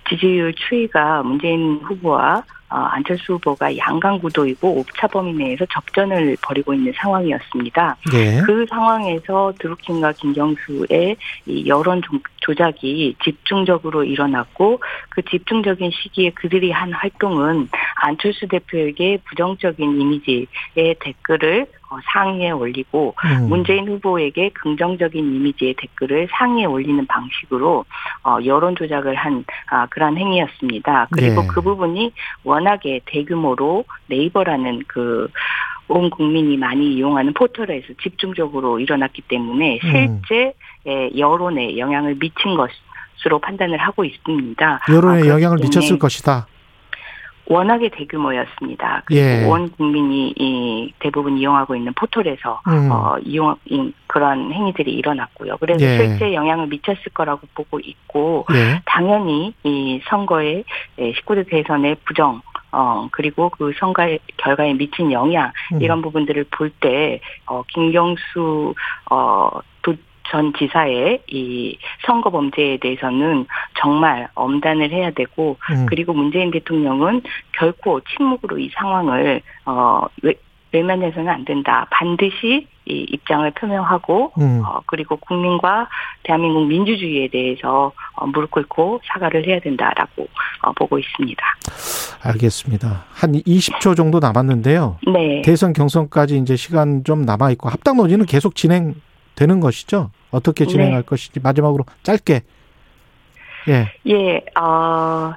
지지율 추이가 문재인 후보와 어, 안철수 후보가 양강 구도이고 옵차 범위 내에서 접전을 벌이고 있는 상황이었습니다. 예. 그 상황에서 드루킹과 김경수의 이 여론 조- 조작이 집중적으로 일어났고 그 집중적인 시기에 그들이 한 활동은 안철수 대표에게 부정적인 이미지의 댓글을 어, 상위에 올리고 음. 문재인 후보에게 긍정적인 이미지의 댓글을 상위에 올리는 방식으로 어, 여론 조작을 한 아, 그러한 행위였습니다. 그리고 네. 그 부분이 워낙에 대규모로 네이버라는 그 온 국민이 많이 이용하는 포털에서 집중적으로 일어났기 때문에 음. 실제 에, 여론에 영향을 미친 것으로 판단을 하고 있습니다. 여론에 아, 영향을 미쳤을 것이다. 워낙에 대규모였습니다. 그리고 예. 온 국민이 이 대부분 이용하고 있는 포털에서 음. 어, 이용 인 그런 행위들이 일어났고요. 그래서 예. 실제 영향을 미쳤을 거라고 보고 있고 예. 당연히 이 선거에 19대 대선의 부정 어 그리고 그 선거의 결과에 미친 영향 음. 이런 부분들을 볼 때 어, 김경수 어, 도, 전 지사의 이 선거 범죄에 대해서는 정말 엄단을 해야 되고 음. 그리고 문재인 대통령은 결코 침묵으로 이 상황을 어 외, 외면해서는 안 된다. 반드시 이 입장을 표명하고 음. 어 그리고 국민과 대한민국 민주주의에 대해서 어, 무릎 꿇고 사과를 해야 된다라고 어, 보고 있습니다. 알겠습니다. 한 20초 정도 남았는데요. 네. 대선 경선까지 이제 시간 좀 남아 있고 합당 논의는 계속 진행 되는 것이죠. 어떻게 진행할 네. 것인지 마지막으로 짧게. 예. 예, 어,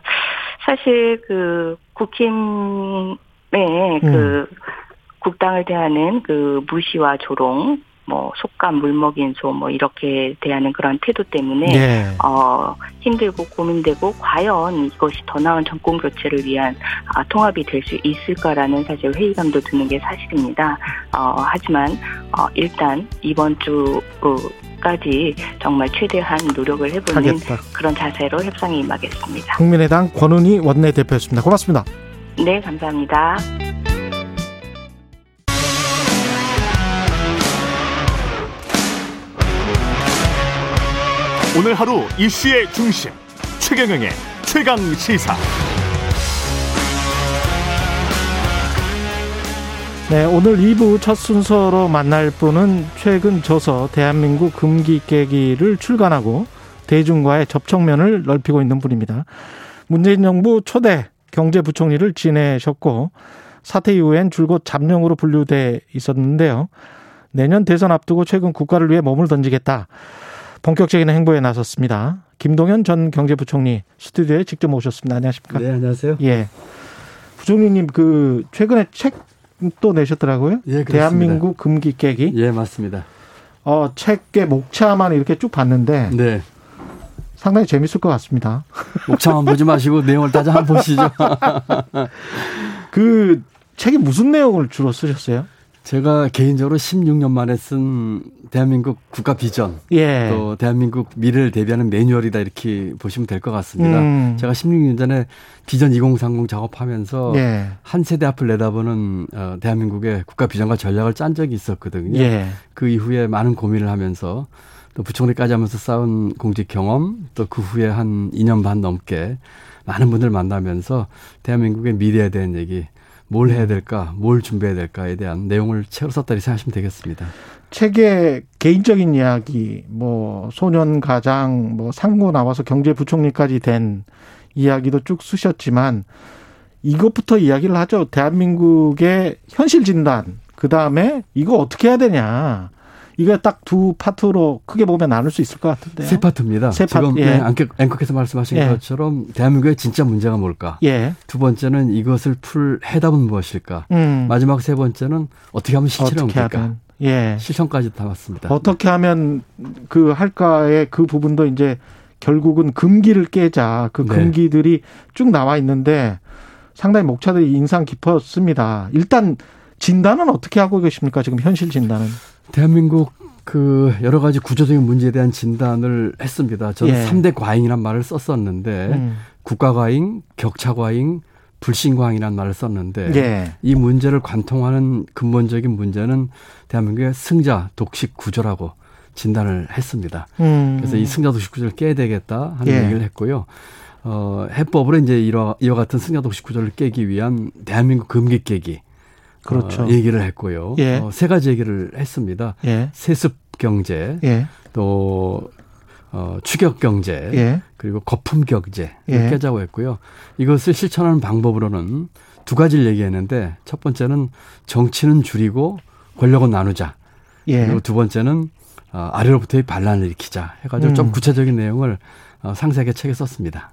사실 그 국힘의 그 국당을 대하는 그 무시와 조롱, 뭐 속감 물먹인 소 뭐 이렇게 대하는 그런 태도 때문에 예. 어, 힘들고 고민되고 과연 이것이 더 나은 정권 교체를 위한 아, 통합이 될 수 있을까라는 사실 회의감도 드는 게 사실입니다. 어, 하지만 어, 일단 이번 주까지 정말 최대한 노력을 해보는 하겠다. 그런 자세로 협상에 임하겠습니다. 국민의당 권은희 원내대표였습니다. 고맙습니다. 네, 감사합니다. 오늘 하루 이슈의 중심 최경영의 최강 시사. 네, 오늘 2부 첫 순서로 만날 분은 최근 저서 대한민국 금기 깨기를 출간하고 대중과의 접촉면을 넓히고 있는 분입니다. 문재인 정부 초대 경제부총리를 지내셨고 사태 이후엔 줄곧 잠룡으로 분류돼 있었는데요. 내년 대선 앞두고 최근 국가를 위해 몸을 던지겠다. 본격적인 행보에 나섰습니다. 김동연 전 경제부총리 스튜디오에 직접 모셨습니다. 안녕하십니까? 네, 안녕하세요. 예. 부총리님 그 최근에 책 또 내셨더라고요. 예, 그렇습니다. 대한민국 금기 깨기. 예, 맞습니다. 어, 책의 목차만 이렇게 쭉 봤는데 네. 상당히 재밌을 것 같습니다. 목차만 보지 마시고 내용을 따져 한번 보시죠. 그 책이 무슨 내용을 주로 쓰셨어요? 제가 개인적으로 16년 만에 쓴 대한민국 국가 비전, 예. 또 대한민국 미래를 대비하는 매뉴얼이다 이렇게 보시면 될 것 같습니다. 음. 제가 16년 전에 비전 2030 작업하면서 예. 한 세대 앞을 내다보는 어, 대한민국의 국가 비전과 전략을 짠 적이 있었거든요. 예. 그 이후에 많은 고민을 하면서 또 부총리까지 하면서 쌓은 공직 경험 또 그 후에 한 2년 반 넘게 많은 분들 만나면서 대한민국의 미래에 대한 얘기 뭘 해야 될까 뭘 준비해야 될까에 대한 내용을 책으로 썼다리 생각하시면 되겠습니다. 책의 개인적인 이야기, 뭐 소년 가장, 뭐 상고 나와서 경제부총리까지 된 이야기도 쭉 쓰셨지만 이것부터 이야기를 하죠. 대한민국의 현실 진단. 그 다음에 이거 어떻게 해야 되냐. 이거 딱 두 파트로 크게 보면 나눌 수 있을 것 같은데요. 세 파트입니다. 세 파트, 지금 예. 네, 앵커- 앵커께서 말씀하신 예. 것처럼 대한민국의 진짜 문제가 뭘까? 예. 두 번째는 이것을 풀 해답은 무엇일까? 음. 마지막 세 번째는 어떻게 하면 실천에 어떻게 옮길까? 예. 실천까지 담았습니다. 어떻게 하면 그 할까의 그 부분도 이제 결국은 금기를 깨자. 그 네. 금기들이 쭉 나와 있는데 상당히 목차들이 인상 깊었습니다. 일단 진단은 어떻게 하고 계십니까? 지금 현실 진단은. 대한민국 그 여러 가지 구조적인 문제에 대한 진단을 했습니다. 저는 예. 삼 3대 과잉이란 말을 썼었는데 음. 국가 과잉, 격차 과잉, 불신 과잉이라는 말을 썼는데 예. 이 문제를 관통하는 근본적인 문제는 대한민국의 승자 독식 구조라고 진단을 했습니다. 음. 그래서 이 승자 독식 구조를 깨야 되겠다 하는 예. 얘기를 했고요. 어, 해법으로 이제 이와, 이와 같은 승자 독식 구조를 깨기 위한 대한민국 금기 깨기 그렇죠. 어, 얘기를 했고요. 예. 어, 세 가지 얘기를 했습니다. 예. 세습 경제, 예. 또 어, 추격 경제, 예. 그리고 거품 경제 예. 를 깨자고 했고요. 이것을 실천하는 방법으로는 두 가지를 얘기했는데 첫 번째는 정치는 줄이고 권력은 나누자. 예. 그리고 두 번째는 어, 아래로부터의 반란을 일으키자 해가지고 음. 좀 구체적인 내용을 어, 상세하게 책에 썼습니다.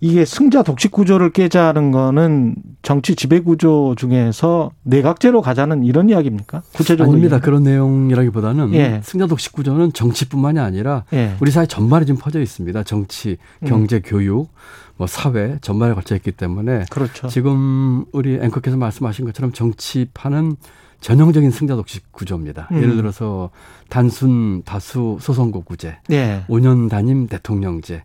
이게 승자 독식 구조를 깨자는 거는 정치 지배 구조 중에서 내각제로 가자는 이런 이야기입니까? 구체적으로 아닙니다. 얘기하면? 그런 내용이라기보다는 예. 승자 독식 구조는 정치뿐만이 아니라 예. 우리 사회 전반에 지금 퍼져 있습니다. 정치, 음. 경제, 교육, 뭐 사회 전반에 걸쳐 있기 때문에 그렇죠. 지금 우리 앵커께서 말씀하신 것처럼 정치판은 전형적인 승자 독식 구조입니다. 음. 예를 들어서 단순 다수 소선거 구제, 예. 5년 단임 대통령제,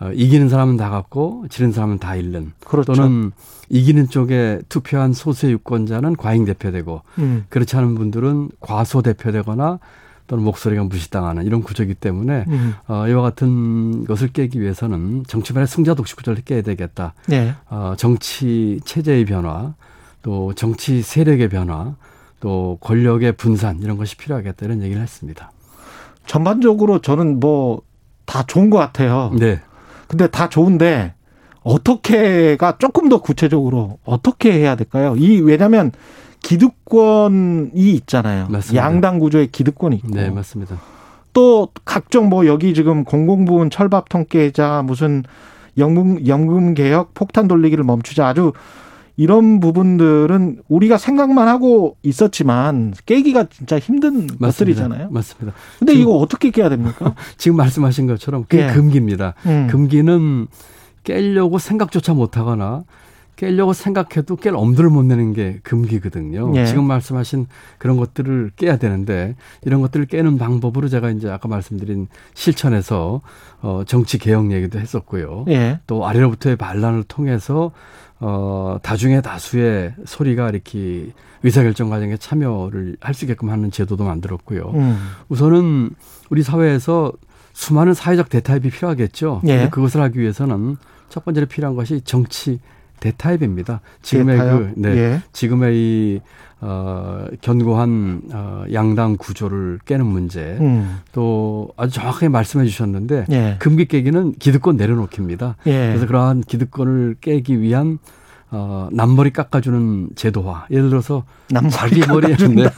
어, 이기는 사람은 다 갖고 지는 사람은 다 잃는 그렇죠. 또는 이기는 쪽에 투표한 소수의 유권자는 과잉 대표되고 음. 그렇지 않은 분들은 과소 대표되거나 또는 목소리가 무시당하는 이런 구조이기 때문에 음. 어, 이와 같은 것을 깨기 위해서는 정치판의 승자 독식 구조를 깨야 되겠다. 예. 어, 정치 체제의 변화, 또 정치 세력의 변화, 또 권력의 분산 이런 것이 필요하겠다 이런 얘기를 했습니다. 전반적으로 저는 뭐 다 좋은 것 같아요. 네, 근데 다 좋은데 어떻게가 조금 더 구체적으로 어떻게 해야 될까요? 이 왜냐하면 기득권이 있잖아요. 맞습니다. 양당 구조의 기득권이 있고 네 맞습니다. 또 각종 뭐 여기 지금 공공부문 철밥 통 깨자 무슨 연금 연금 개혁 폭탄 돌리기를 멈추자 아주 이런 부분들은 우리가 생각만 하고 있었지만 깨기가 진짜 힘든 맞습니다. 것들이잖아요. 맞습니다. 근데 이거 어떻게 깨야 됩니까? 지금 말씀하신 것처럼 그게 예. 금기입니다. 음. 금기는 깨려고 생각조차 못 하거나 깨려고 생각해도 깰 엄두를 못 내는 게 금기거든요. 예. 지금 말씀하신 그런 것들을 깨야 되는데 이런 것들을 깨는 방법으로 제가 이제 아까 말씀드린 실천에서 어 정치 개혁 얘기도 했었고요. 예. 또 아래로부터의 반란을 통해서 어 다중의 다수의 소리가 이렇게 의사결정 과정에 참여를 할 수 있게끔 하는 제도도 만들었고요. 음. 우선은 우리 사회에서 수많은 사회적 대타입이 필요하겠죠. 예. 그것을 하기 위해서는 첫 번째로 필요한 것이 정치 대타입입니다. 지금의 대타협? 그 네. 예. 지금의 이 어, 견고한 어, 양당 구조를 깨는 문제 음. 또 아주 정확하게 말씀해 주셨는데 예. 금기 깨기는 기득권 내려놓기입니다. 예. 그래서 그러한 기득권을 깨기 위한 어, 남머리 깎아주는 제도화. 예를 들어서 남머리 자기 머리였는데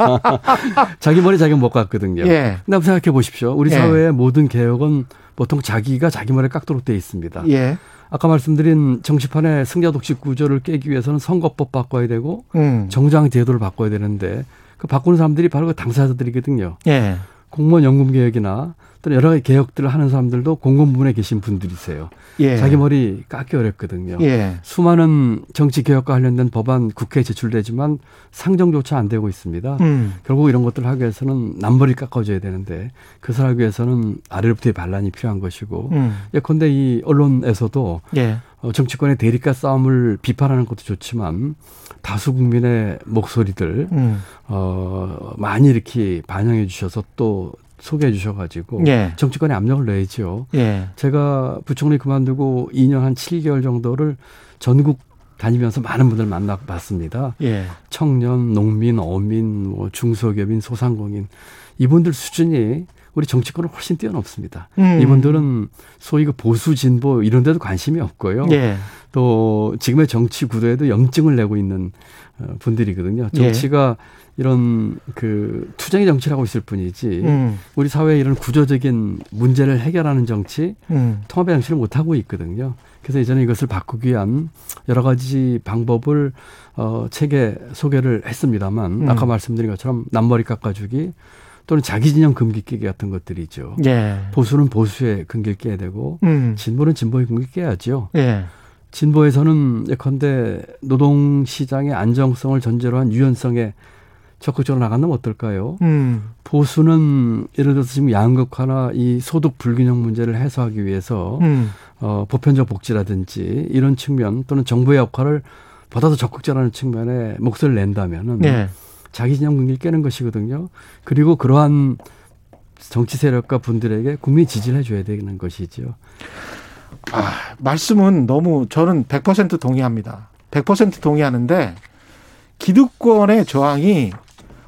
자기 머리 자기가 못 깎거든요. 예. 근데 한번 생각해 보십시오. 우리 예. 사회의 모든 개혁은 보통 자기가 자기 머리 깎도록 돼 있습니다. 예. 아까 말씀드린 정치판의 승자 독식 구조를 깨기 위해서는 선거법 바꿔야 되고 음. 정장 제도를 바꿔야 되는데 그 바꾸는 사람들이 바로 그 당사자들이거든요. 예. 공무원 연금 개혁이나 또는 여러 가지 개혁들을 하는 사람들도 공공 부문에 계신 분들이세요. 예. 자기 머리 깎기 어렵거든요. 예. 수많은 정치 개혁과 관련된 법안 국회에 제출되지만 상정조차 안 되고 있습니다. 음. 결국 이런 것들을 하기 위해서는 남머리 깎아줘야 되는데 그것을 하기 위해서는 아래로부터의 반란이 필요한 것이고 음. 예컨대 이 언론에서도 예. 어, 정치권의 대립과 싸움을 비판하는 것도 좋지만 다수 국민의 목소리들 음. 어, 많이 이렇게 반영해 주셔서 또 소개해 주셔가지고 예. 정치권에 압력을 내야죠. 예. 제가 부총리 그만두고 2년 한 7개월 정도를 전국 다니면서 많은 분들 만나봤습니다. 예. 청년, 농민, 어민, 뭐 중소기업인, 소상공인 이분들 수준이 우리 정치권은 훨씬 뛰어넘습니다. 음. 이분들은 소위 그 보수 진보 이런 데도 관심이 없고요. 예. 또 지금의 정치 구도에도 염증을 내고 있는 어, 분들이거든요. 예. 정치가 이런 그 투쟁의 정치를 하고 있을 뿐이지 음. 우리 사회의 이런 구조적인 문제를 해결하는 정치, 음. 통합의 정치를 못 하고 있거든요. 그래서 이제는 이것을 바꾸기 위한 여러 가지 방법을 어 책에 소개를 했습니다만 음. 아까 말씀드린 것처럼 남머리 깎아주기 또는 자기 진영 금기 깨기 같은 것들이죠. 예. 보수는 보수의 금기를 깨야 되고 음. 진보는 진보의 금기를 깨야죠. 예. 진보에서는 예컨대 노동 시장의 안정성을 전제로 한 유연성에 적극적으로 나간다면 어떨까요? 음. 보수는 예를 들어서 지금 양극화나 이 소득 불균형 문제를 해소하기 위해서 음. 어, 보편적 복지라든지 이런 측면 또는 정부의 역할을 더 적극적으로 측면에 목소리를 낸다면은 예. 자기 진영 분기를 깨는 것이거든요. 그리고 그러한 정치 세력과 분들에게 국민이 지지를 해줘야 되는 것이죠. 아, 말씀은 너무 저는 100% 동의합니다. 100% 동의하는데 기득권의 저항이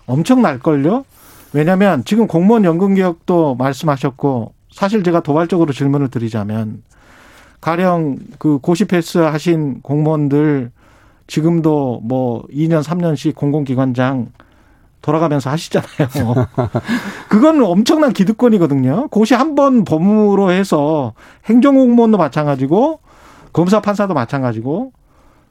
엄청 날걸요? 왜냐하면 지금 공무원 연금 개혁도 말씀하셨고 사실 제가 도발적으로 질문을 드리자면 가령 그 고시 패스 하신 공무원들 지금도 뭐 2년 3년씩 공공기관장 돌아가면서 하시잖아요. 그건 엄청난 기득권이거든요. 고시 한번 범으로 해서 행정공무원도 마찬가지고 검사 판사도 마찬가지고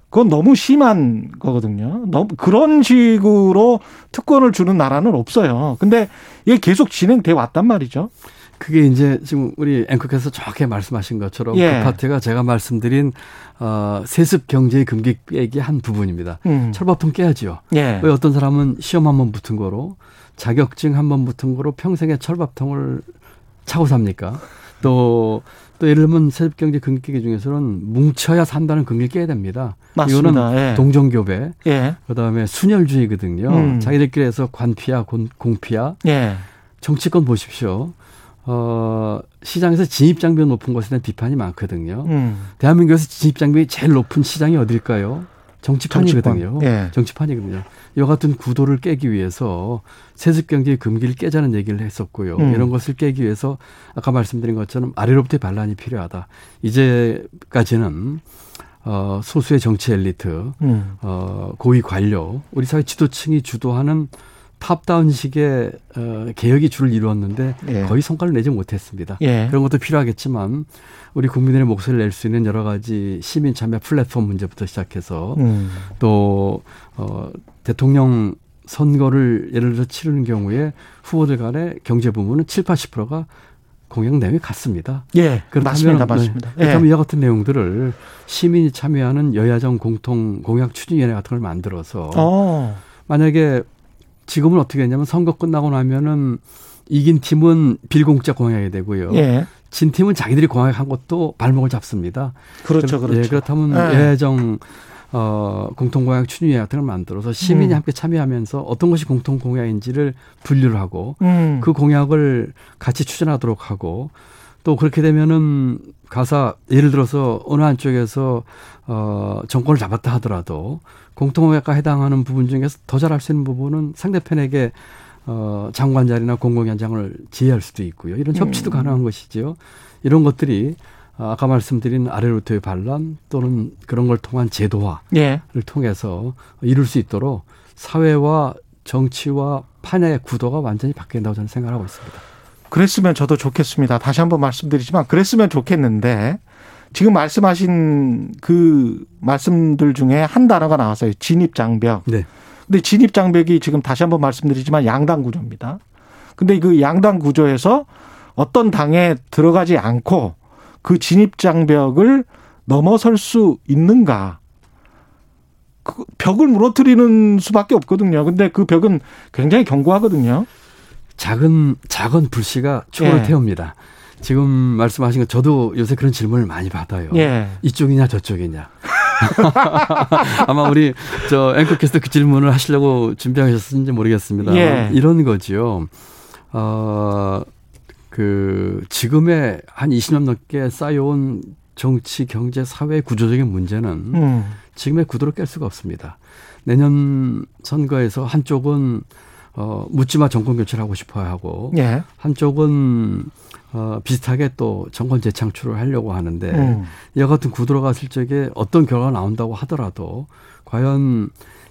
그건 너무 심한 거거든요. 너무 그런 식으로 특권을 주는 나라는 없어요. 근데 이게 계속 진행돼 왔단 말이죠. 그게 이제 지금 우리 앵커께서 정확히 말씀하신 것처럼 예. 그 파트가 제가 말씀드린 어, 세습 경제의 금기 빼기 한 부분입니다. 음. 철밥통 깨야지요. 예. 왜 어떤 사람은 시험 한 번 붙은 거로 자격증 한 번 붙은 거로 평생의 철밥통을 차고 삽니까? 또, 또 예를 들면 세습경제 금기계 중에서는 뭉쳐야 산다는 금기를 깨야 됩니다. 맞습니다. 이거는 예. 동종교배, 예. 그 다음에 순혈주의거든요. 음. 자기들끼리 해서 관피야, 공, 공피야. 예. 정치권 보십시오. 어, 시장에서 진입 장벽 높은 것에 대한 비판이 많거든요. 음. 대한민국에서 진입 장벽이 제일 높은 시장이 어딜까요? 정치판이거든요. 예. 정치판이거든요. 이와 같은 구도를 깨기 위해서 세습 경제의 금기를 깨자는 얘기를 했었고요. 음. 이런 것을 깨기 위해서 아까 말씀드린 것처럼 아래로부터의 반란이 필요하다. 이제까지는 어, 소수의 정치 엘리트, 음. 어, 고위 관료, 우리 사회 지도층이 주도하는 탑다운식의 어, 개혁이 줄을 이루었는데 예. 거의 성과를 내지 못했습니다. 예. 그런 것도 필요하겠지만 우리 국민들의 목소리를 낼 수 있는 여러 가지 시민 참여 플랫폼 문제부터 시작해서 음. 또 어, 대통령 선거를 예를 들어 치르는 경우에 후보들 간의 경제 부문은 7, 80%가 공약 내용이 같습니다. 예. 그렇다면, 맞습니다. 네, 맞습니다. 예. 그렇다면 이와 같은 내용들을 시민이 참여하는 여야정 공통 공약 추진위원회 같은 걸 만들어서 어. 만약에 지금은 어떻게 했냐면 선거 끝나고 나면은 이긴 팀은 빌공짜 공약이 되고요. 예. 진 팀은 자기들이 공약한 것도 발목을 잡습니다. 그렇죠. 그렇- 그렇죠. 예, 그렇다면 예. 예정 어, 공통공약 추진위원회 같은 걸 만들어서 시민이 음. 함께 참여하면서 어떤 것이 공통공약인지를 분류를 하고 음. 그 공약을 같이 추진하도록 하고 또 그렇게 되면은 가사 예를 들어서 어느 한쪽에서 어 정권을 잡았다 하더라도 공통공약과 해당하는 부분 중에서 더 잘할 수 있는 부분은 상대편에게 어 장관 자리나 공공위원장을 지휘할 수도 있고요. 이런 협치도 음. 가능한 것이지요. 이런 것들이 아까 말씀드린 아래로부터의 반란 또는 그런 걸 통한 제도화를 예. 통해서 이룰 수 있도록 사회와 정치와 판의 구도가 완전히 바뀐다고 저는 생각하고 있습니다. 그랬으면 저도 좋겠습니다. 다시 한번 말씀드리지만 그랬으면 좋겠는데 지금 말씀하신 그 말씀들 중에 한 단어가 나왔어요. 진입장벽. 네. 근데 진입장벽이 지금 다시 한번 말씀드리지만 양당 구조입니다. 근데 그 양당 구조에서 어떤 당에 들어가지 않고 그 진입장벽을 넘어설 수 있는가? 그 벽을 무너뜨리는 수밖에 없거든요. 근데 그 벽은 굉장히 견고하거든요. 작은 작은 불씨가 초를 예. 태웁니다. 지금 말씀하신 거 저도 요새 그런 질문을 많이 받아요. 예. 이쪽이냐 저쪽이냐. 아마 우리 저 앵커께서 그 질문을 하시려고 준비하셨는지 모르겠습니다. 예. 이런 거죠. 어, 그 지금의 한 20년 넘게 쌓여온 정치, 경제, 사회 구조적인 문제는 음. 지금의 구도를 깰 수가 없습니다. 내년 선거에서 한쪽은 어, 묻지마 정권 교체를 하고 싶어 하고 예. 한쪽은 어, 비슷하게 또 정권 재창출을 하려고 하는데 음. 이와 같은 구도로 갔을 적에 어떤 결과가 나온다고 하더라도 과연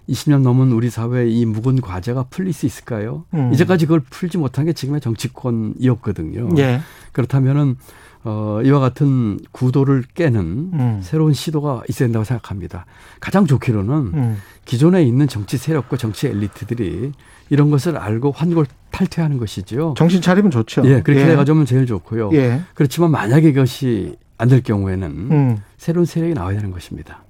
20년 넘은 우리 사회의 이 묵은 과제가 풀릴 수 있을까요? 음. 이제까지 그걸 풀지 못한 게 지금의 정치권이었거든요. 예. 그렇다면은 어, 이와 같은 구도를 깨는 음. 새로운 시도가 있어야 된다고 생각합니다. 가장 좋기로는 음. 기존에 있는 정치 세력과 정치 엘리트들이 이런 것을 알고 환골 탈퇴하는 것이죠. 정신 차리면 좋죠. 예, 그렇게 해가지고 제일 좋고요. 예. 그렇지만 만약에 이것이 안 될 경우에는 음. 새로운 세력이 나와야 되는 것입니다.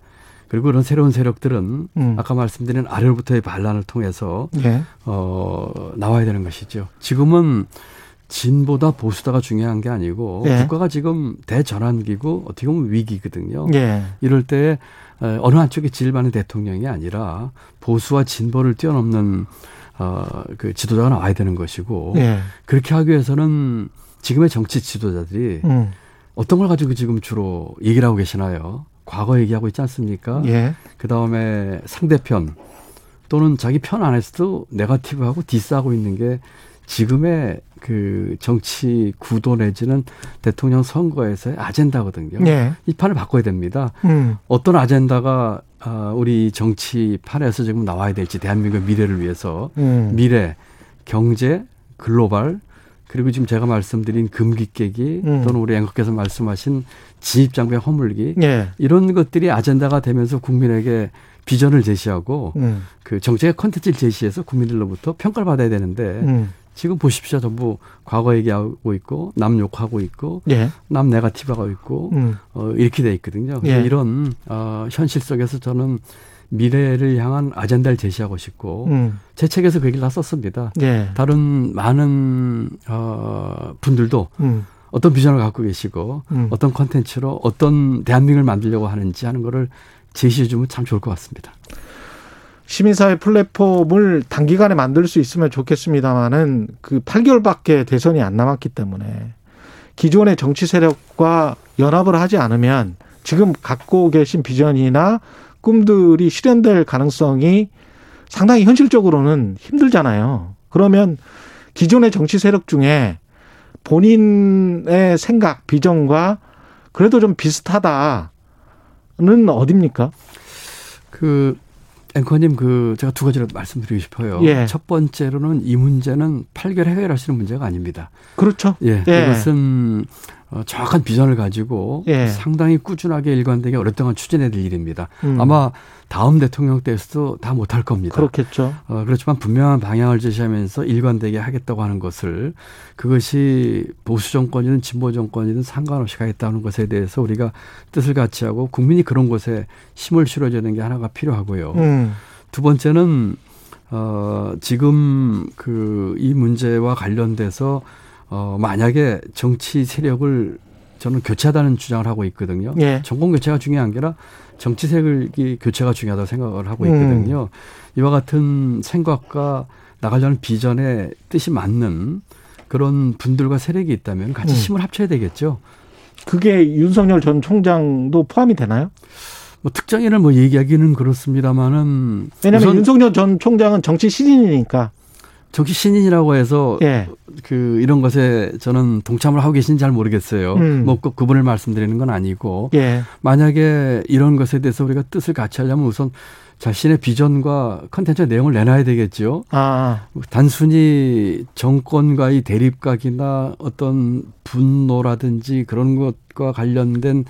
그리고 그런 새로운 세력들은 음. 아까 말씀드린 아래로부터의 반란을 통해서 예. 어, 나와야 되는 것이죠. 지금은 진보다 보수다가 중요한 게 아니고 예. 국가가 지금 대전환기고 어떻게 보면 위기거든요. 예. 이럴 때 에, 어느 한쪽에 질만한 대통령이 아니라 보수와 진보를 뛰어넘는 어, 그 지도자가 나와야 되는 것이고 예. 그렇게 하기 위해서는 지금의 정치 지도자들이 음. 어떤 걸 가지고 지금 주로 얘기를 하고 계시나요? 과거 얘기하고 있지 않습니까? 예. 그 다음에 상대편 또는 자기 편 안에서도 네거티브하고 디스하고 있는 게 지금의 그 정치 구도 내지는 대통령 선거에서의 아젠다거든요. 예. 이 판을 바꿔야 됩니다. 음. 어떤 아젠다가 아, 우리 정치 판에서 지금 나와야 될지 대한민국의 미래를 위해서 음. 미래, 경제, 글로벌 그리고 지금 제가 말씀드린 금기 깨기 음. 또는 우리 앵커께서 말씀하신 진입 장벽 허물기 예. 이런 것들이 아젠다가 되면서 국민에게 비전을 제시하고 음. 그 정책의 컨텐츠를 제시해서 국민들로부터 평가를 받아야 되는데 음. 지금 보십시오 전부 과거 얘기하고 있고 남 욕하고 있고 예. 남 네가티브하고 있고 음. 어, 이렇게 돼 있거든요. 예. 이런 어, 현실 속에서 저는 미래를 향한 아젠다를 제시하고 싶고 음. 제 책에서 그 얘기를 다 썼습니다. 예. 다른 많은 어, 분들도 음. 어떤 비전을 갖고 계시고 음. 어떤 컨텐츠로 어떤 대한민국을 만들려고 하는지 하는 거를 제시해 주면 참 좋을 것 같습니다. 시민사회 플랫폼을 단기간에 만들 수 있으면 좋겠습니다만은 그 8개월밖에 대선이 안 남았기 때문에 기존의 정치 세력과 연합을 하지 않으면 지금 갖고 계신 비전이나 꿈들이 실현될 가능성이 상당히 현실적으로는 힘들잖아요. 그러면 기존의 정치 세력 중에 본인의 생각, 비전과 그래도 좀 비슷하다는 어딥니까? 그 앵커님 그 제가 두 가지를 말씀드리고 싶어요. 예. 첫 번째로는 이 문제는 8개월 해결하시는 문제가 아닙니다. 그렇죠. 예, 예. 이것은 어, 정확한 비전을 가지고 예. 상당히 꾸준하게 일관되게 오랫동안 추진해야 될 일입니다. 음. 아마 다음 대통령 때에서도 다 못할 겁니다. 그렇겠죠. 어, 그렇지만 분명한 방향을 제시하면서 일관되게 하겠다고 하는 것을 그것이 보수 정권이든 진보 정권이든 상관없이 가겠다는 것에 대해서 우리가 뜻을 같이 하고 국민이 그런 곳에 힘을 실어주는 게 하나가 필요하고요. 음. 두 번째는 어 지금 그 이 문제와 관련돼서 어 만약에 정치 세력을 저는 교체하다는 주장을 하고 있거든요. 예. 정권 교체가 중요한 게 아니라 정치 세력이 교체가 중요하다고 생각을 하고 음. 있거든요. 이와 같은 생각과 나가려는 비전에 뜻이 맞는 그런 분들과 세력이 있다면 같이 음. 힘을 합쳐야 되겠죠. 그게 윤석열 전 총장도 포함이 되나요? 뭐 특정인을 뭐 얘기하기는 그렇습니다만은 왜냐하면 윤석열 전 총장은 정치 신인이니까. 정치 신인이라고 해서 예. 그 이런 것에 저는 동참을 하고 계신지 잘 모르겠어요. 음. 뭐꼭 그분을 말씀드리는 건 아니고 예. 만약에 이런 것에 대해서 우리가 뜻을 같이 하려면 우선 자신의 비전과 컨텐츠 내용을 내놔야 되겠죠. 아, 단순히 정권과의 대립각이나 어떤 분노라든지 그런 것과 관련된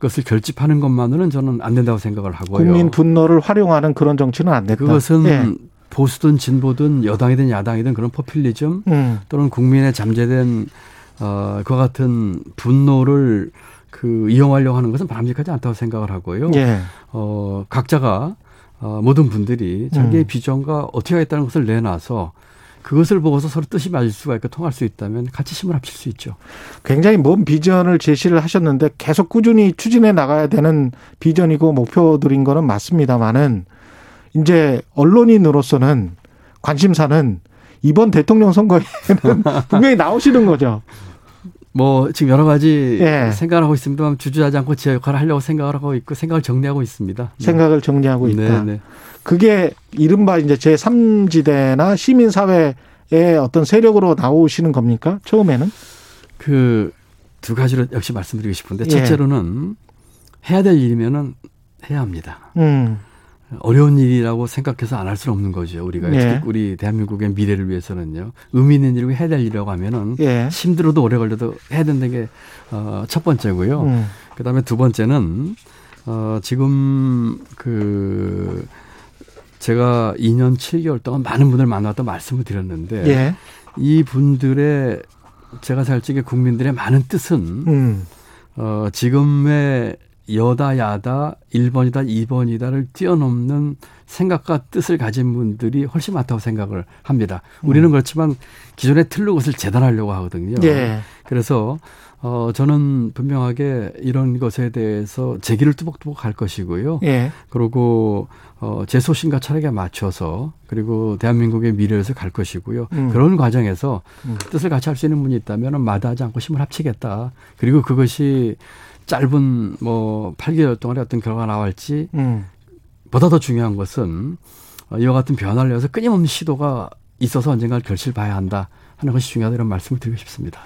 것을 결집하는 것만으로는 저는 안 된다고 생각을 하고요. 국민 분노를 활용하는 그런 정치는 안 됐다. 그것은 예. 보수든 진보든 여당이든 야당이든 그런 포퓰리즘 음. 또는 국민의 잠재된 어, 그와 같은 분노를 그 이용하려고 하는 것은 바람직하지 않다고 생각을 하고요. 예. 어, 각자가 어, 모든 분들이 자기의 음. 비전과 어떻게 하겠다는 것을 내놔서 그것을 보고서 서로 뜻이 맞을 수가 있고 통할 수 있다면 같이 힘을 합칠 수 있죠. 굉장히 먼 비전을 제시를 하셨는데 계속 꾸준히 추진해 나가야 되는 비전이고 목표들인 거는 맞습니다만은 이제 언론인으로서는 관심사는 이번 대통령 선거에는 분명히 나오시는 거죠. 뭐 지금 여러 가지 예. 생각을 하고 있습니다만 주저하지 않고 제 역할을 하려고 생각을 하고 있고 생각을 정리하고 있습니다. 네. 생각을 정리하고 있다. 네, 네. 그게 이른바 이제 제3지대나 시민사회의 어떤 세력으로 나오시는 겁니까? 처음에는? 그 두 가지로 역시 말씀드리고 싶은데 예. 첫째로는 해야 될 일이면은 해야 합니다. 음. 어려운 일이라고 생각해서 안 할 수는 없는 거죠. 우리가 예. 특히 우리 대한민국의 미래를 위해서는요. 의미 있는 일이고 해야 될 일이라고 하면은 예. 힘들어도 오래 걸려도 해야 된다는 게 어, 첫 번째고요. 음. 그다음에 두 번째는 어, 지금 그 제가 2년 7개월 동안 많은 분들 만나왔다 말씀을 드렸는데 예. 이 분들의 제가 살 적에 국민들의 많은 뜻은 음. 어, 지금의 여다 야다 1번이다 2번이다를 뛰어넘는 생각과 뜻을 가진 분들이 훨씬 많다고 생각을 합니다. 우리는 그렇지만 기존의 틀로 그것을 재단하려고 하거든요. 예. 그래서 어 저는 분명하게 이런 것에 대해서 제기를 뚜벅뚜벅 할 것이고요. 예. 그리고 어제 소신과 철학에 맞춰서 그리고 대한민국의 미래를 위해서 갈 것이고요. 음. 그런 과정에서 음. 뜻을 같이 할 수 있는 분이 있다면 마다하지 않고 힘을 합치겠다. 그리고 그것이 짧은 뭐 8개월 동안의 어떤 결과가 나올지 음. 보다 더 중요한 것은 어, 이와 같은 변화를 위해서 끊임없는 시도가 있어서 언젠가 결실을 봐야 한다 하는 것이 중요하다 이런 말씀을 드리고 싶습니다.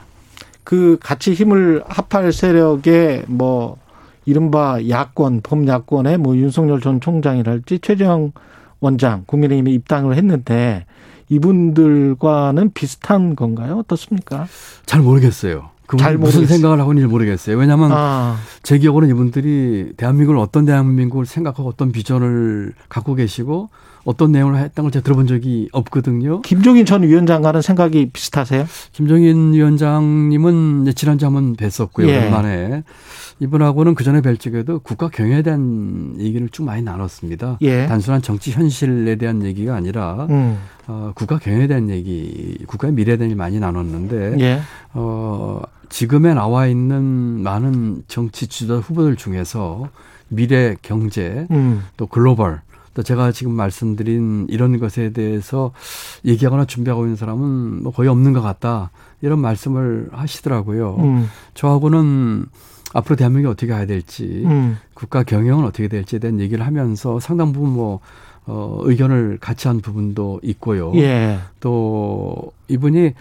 그 같이 힘을 합할 세력의 뭐 이른바 야권, 범야권의 뭐 윤석열 전 총장이랄지 최재형 원장, 국민의힘에 입당을 했는데 이분들과는 비슷한 건가요? 어떻습니까? 잘 모르겠어요. 잘 무슨 모르겠어요. 생각을 하고 있는지 모르겠어요. 왜냐하면 아, 제 기억으로는 이분들이 대한민국을 어떤 대한민국을 생각하고 어떤 비전을 갖고 계시고 어떤 내용을 했다는 걸 제가 들어본 적이 없거든요. 김종인 전 위원장과는 생각이 비슷하세요? 김정인 위원장님은 지난주 한번 뵀었고요. 예. 오랜만에. 이분하고는 그 전에 뵐 적에도 국가 경영에 대한 얘기를 쭉 많이 나눴습니다. 예. 단순한 정치 현실에 대한 얘기가 아니라 음. 어, 국가 경영에 대한 얘기, 국가의 미래에 대한 얘기 많이 나눴는데 예. 어, 지금에 나와 있는 많은 정치 지도자 후보들 중에서 미래 경제 음. 또 글로벌 또 제가 지금 말씀드린 이런 것에 대해서 얘기하거나 준비하고 있는 사람은 뭐 거의 없는 것 같다 이런 말씀을 하시더라고요. 음. 저하고는 앞으로 대한민국이 어떻게 가야 될지 음. 국가 경영은 어떻게 될지에 대한 얘기를 하면서 상당 부분 뭐 어, 의견을 같이 한 부분도 있고요. 예. 또 이분이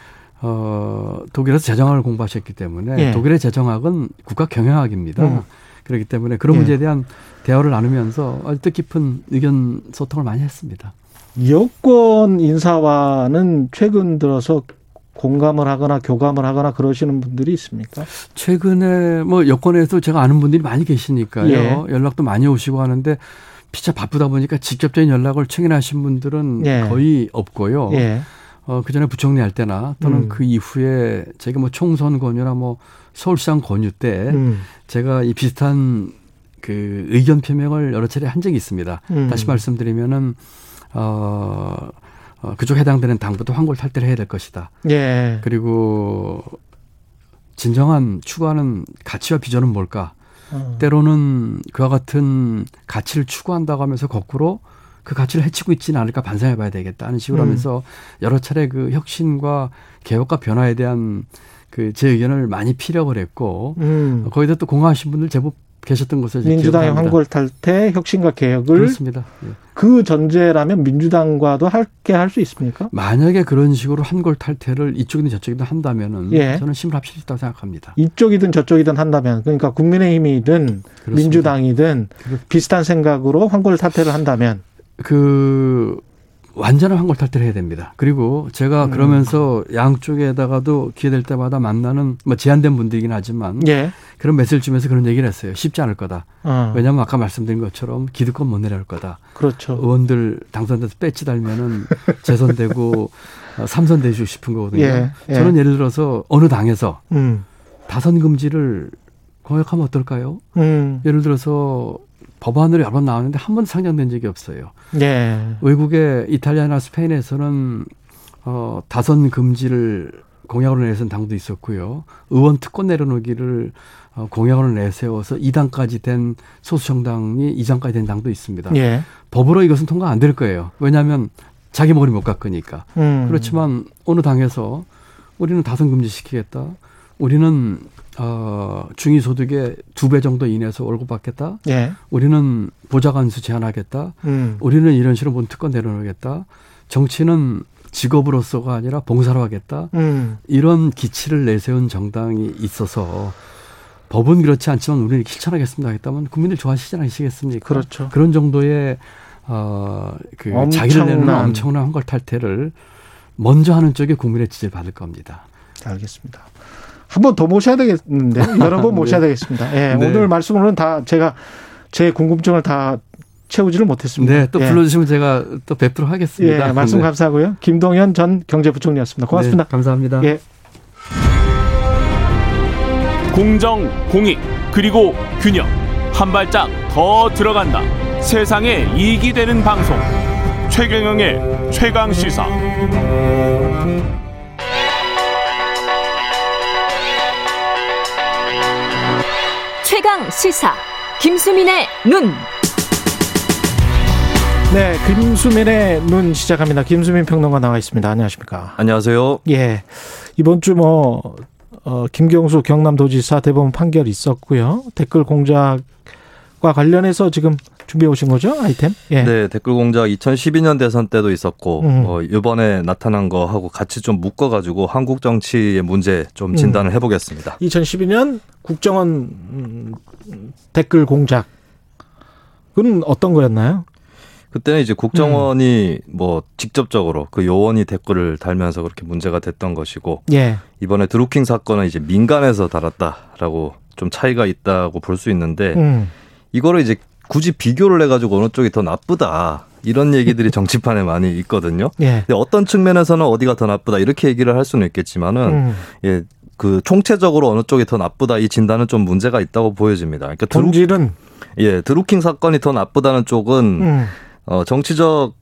어, 독일에서 재정학을 공부하셨기 때문에 예. 독일의 재정학은 국가 경영학입니다. 음. 그렇기 때문에 그런 예. 문제에 대한 대화를 나누면서 아주 뜻깊은 의견 소통을 많이 했습니다. 여권 인사와는 최근 들어서 공감을 하거나 교감을 하거나 그러시는 분들이 있습니까? 최근에 뭐 여권에서 제가 아는 분들이 많이 계시니까요. 예. 연락도 많이 오시고 하는데 피차 바쁘다 보니까 직접적인 연락을 최근에 하신 분들은 예. 거의 없고요. 예. 어, 그 전에 부총리 할 때나 또는 음. 그 이후에 제가 뭐 총선 권유나 뭐 서울시장 권유 때 음. 제가 이 비슷한 그 의견 표명을 여러 차례 한 적이 있습니다. 음. 다시 말씀드리면은 어, 어 그쪽 해당되는 당부터 황골 탈퇴를 해야 될 것이다. 예. 그리고 진정한 추구하는 가치와 비전은 뭘까? 어. 때로는 그와 같은 가치를 추구한다고 하면서 거꾸로 그 가치를 해치고 있지는 않을까 반성해 봐야 되겠다는 식으로 음. 하면서 여러 차례 그 혁신과 개혁과 변화에 대한 그 제 의견을 많이 피력을 했고 음. 거기다 또 공감하신 분들 제법 계셨던 곳에 민주당의 황골 탈퇴, 혁신과 개혁을 그렇습니다. 예. 그 전제라면 민주당과도 함께 할 수 있습니까? 만약에 그런 식으로 한골 탈퇴를 이쪽이든 저쪽이든 한다면은 예. 저는 힘을 합칠 수 있다고 생각합니다. 이쪽이든 저쪽이든 한다면 그러니까 국민의힘이든 그렇습니다. 민주당이든 그렇- 비슷한 생각으로 황골 탈퇴를 한다면 그 완전한 한골 탈퇴를 해야 됩니다. 그리고 제가 음. 그러면서 양쪽에다가도 기회 될 때마다 만나는 뭐 제한된 분들이긴 하지만 예. 그런 메시지를 주면서 그런 얘기를 했어요. 쉽지 않을 거다. 어, 왜냐하면 아까 말씀드린 것처럼 기득권 못 내려올 거다. 그렇죠. 의원들 당선돼서 배치 달면은 재선되고 어, 삼선되고 싶은 거거든요. 예, 예. 저는 예를 들어서 어느 당에서 음. 다선 금지를 공약하면 어떨까요? 음. 예를 들어서 법안으로 여러 번 나왔는데 한 번도 상정된 적이 없어요. 예. 외국의 이탈리아나 스페인에서는 어, 다선 금지를 공약으로 내세운 당도 있었고요. 의원 특권 내려놓기를 어, 공약으로 내세워서 2당까지 된 소수 정당이 2당까지 된 당도 있습니다. 예. 법으로 이것은 통과 안 될 거예요. 왜냐하면 자기 머리 못 깎으니까. 음. 그렇지만 어느 당에서 우리는 다선 금지시키겠다. 우리는 어, 중위소득의 두 배 정도 이내에서 월급 받겠다. 예. 우리는 보좌관수 제한하겠다. 음. 우리는 이런 식으로 본 특권 내려놓겠다. 정치는 직업으로서가 아니라 봉사로 하겠다. 음. 이런 기치를 내세운 정당이 있어서 법은 그렇지 않지만 우리는 실천하겠습니다 하겠다면 국민들 좋아하시지 않으시겠습니까? 그렇죠. 그런 정도의 어, 그 엄청난- 자기를 내는 엄청난 한걸 탈퇴를 먼저 하는 쪽에 국민의 지지를 받을 겁니다. 알겠습니다. 한 번 더 모셔야 되겠는데 여러 번 네. 모셔야 되겠습니다. 예, 네. 오늘 말씀으로는 다 제가 제 궁금증을 다 채우지를 못했습니다. 네, 또 예. 불러주시면 제가 또 뵙도록 하겠습니다. 예, 말씀 네. 감사하고요. 김동연 전 경제부총리였습니다. 고맙습니다. 네, 감사합니다. 예. 공정, 공익, 그리고 균형. 한 발짝 더 들어간다. 세상에 이익이 되는 방송. 최경영의 최강 시사. 최강 시사 김수민의 눈. 네, 김수민의 눈 시작합니다. 김수민 평론가 나와 있습니다. 안녕하십니까? 안녕하세요. 예. 이번 주 뭐, 어, 김경수 경남도지사 대법원 판결 있었고요. 댓글 공작과 관련해서 지금 준비해 오신 거죠? 아이템? 예. 네, 댓글 공작 2012년 대선 때도 있었고 음. 어, 이번에 나타난 거 하고 같이 좀 묶어 가지고 한국 정치의 문제 좀 진단을 해 보겠습니다. 2012년 국정원 음, 댓글 공작. 그건 어떤 거였나요? 그때는 이제 국정원이 음. 뭐 직접적으로 그 요원이 댓글을 달면서 그렇게 문제가 됐던 것이고 예. 이번에 드루킹 사건은 이제 민간에서 달았다라고 좀 차이가 있다고 볼 수 있는데 음. 이거를 이제 굳이 비교를 해 가지고 어느 쪽이 더 나쁘다 이런 얘기들이 정치판에 많이 있거든요. 예. 근데 어떤 측면에서는 어디가 더 나쁘다 이렇게 얘기를 할 수는 있겠지만은 음. 예, 그 총체적으로 어느 쪽이 더 나쁘다 이 진단은 좀 문제가 있다고 보여집니다. 그러니까 드루, 본질은 예, 드루킹 사건이 더 나쁘다는 쪽은 음. 어, 정치적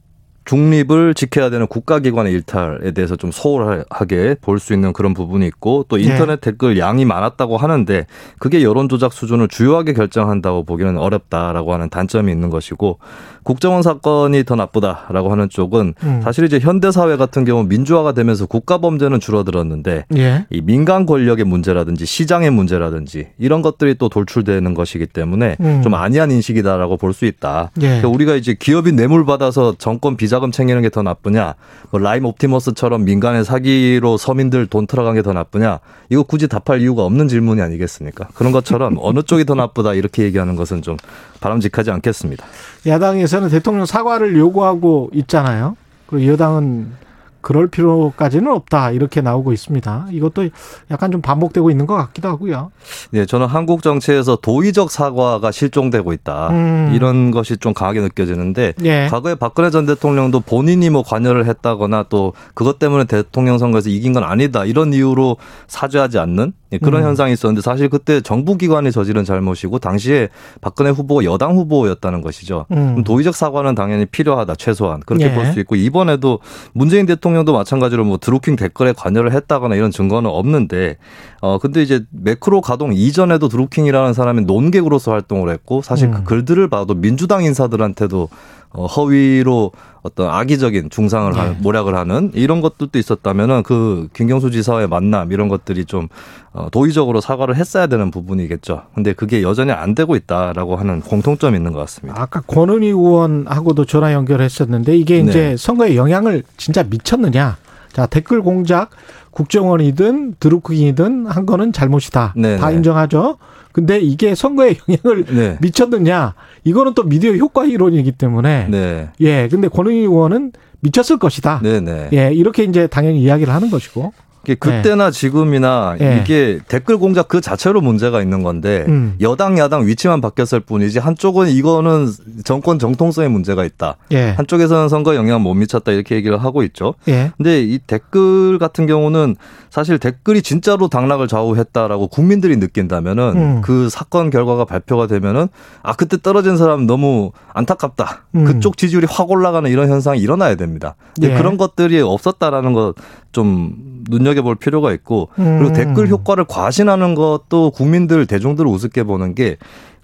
중립을 지켜야 되는 국가기관의 일탈에 대해서 좀 소홀하게 볼 수 있는 그런 부분이 있고 또 인터넷 댓글 양이 많았다고 하는데 그게 여론 조작 수준을 주요하게 결정한다고 보기는 어렵다라고 하는 단점이 있는 것이고 국정원 사건이 더 나쁘다라고 하는 쪽은 음. 사실 이제 현대 사회 같은 경우 민주화가 되면서 국가 범죄는 줄어들었는데 예. 이 민간 권력의 문제라든지 시장의 문제라든지 이런 것들이 또 돌출되는 것이기 때문에 음. 좀 아니한 인식이다라고 볼 수 있다. 예. 그러니까 우리가 이제 기업이 뇌물 받아서 정권 비자금 챙기는 게 더 나쁘냐, 뭐 라임 옵티머스처럼 민간의 사기로 서민들 돈 틀어간 게 더 나쁘냐, 이거 굳이 답할 이유가 없는 질문이 아니겠습니까? 그런 것처럼 어느 쪽이 더 나쁘다 이렇게 얘기하는 것은 좀 바람직하지 않겠습니다. 야당에서는 대통령 사과를 요구하고 있잖아요. 그리고 여당은 그럴 필요까지는 없다 이렇게 나오고 있습니다. 이것도 약간 좀 반복되고 있는 것 같기도 하고요. 네, 저는 한국 정치에서 도의적 사과가 실종되고 있다. 음. 이런 것이 좀 강하게 느껴지는데 예. 과거에 박근혜 전 대통령도 본인이 뭐 관여를 했다거나 또 그것 때문에 대통령 선거에서 이긴 건 아니다 이런 이유로 사죄하지 않는 예, 그런 음. 현상이 있었는데 사실 그때 정부 기관이 저지른 잘못이고 당시에 박근혜 후보가 여당 후보였다는 것이죠. 음. 도의적 사과는 당연히 필요하다 최소한 그렇게 예. 볼수 있고 이번에도 문재인 대통령도 마찬가지로 뭐 드루킹 댓글에 관여를 했다거나 이런 증거는 없는데 어 근데 이제 매크로 가동 이전에도 드루킹이라는 사람이 논객으로서 활동을 했고 사실 음. 그 글들을 봐도 민주당 인사들한테도 어, 허위로 어떤 악의적인 중상을 네. 하는, 모략을 하는 이런 것들도 있었다면은 그 김경수 지사와의 만남 이런 것들이 좀 어, 도의적으로 사과를 했어야 되는 부분이겠죠. 근데 그게 여전히 안 되고 있다라고 하는 공통점이 있는 것 같습니다. 아까 권은희 의원하고도 전화 연결했었는데 이게 이제 네. 선거에 영향을 진짜 미쳤느냐. 자, 댓글 공작 국정원이든 드루킹이든 한 거는 잘못이다. 네, 다 네. 인정하죠. 근데 이게 선거에 영향을 네. 미쳤느냐. 이거는 또 미디어 효과 이론이기 때문에 네. 예. 근데 권은희 의원은 미쳤을 것이다. 네, 네. 예. 이렇게 이제 당연히 이야기를 하는 것이고. 이게 그때나 지금이나 예. 이게 댓글 공작 그 자체로 문제가 있는 건데 음. 여당 야당 위치만 바뀌었을 뿐이지 한쪽은 이거는 정권 정통성에 문제가 있다. 예. 한쪽에서는 선거 영향 못 미쳤다 이렇게 얘기를 하고 있죠. 예. 근데 이 댓글 같은 경우는 사실 댓글이 진짜로 당락을 좌우했다라고 국민들이 느낀다면은 음. 그 사건 결과가 발표가 되면은 아 그때 떨어진 사람 너무 안타깝다. 음. 그쪽 지지율이 확 올라가는 이런 현상이 일어나야 됩니다. 근데 예. 그런 것들이 없었다라는 것 좀 눈여겨볼 필요가 있고 그리고 음. 댓글 효과를 과신하는 것도 국민들 대중들을 우습게 보는 게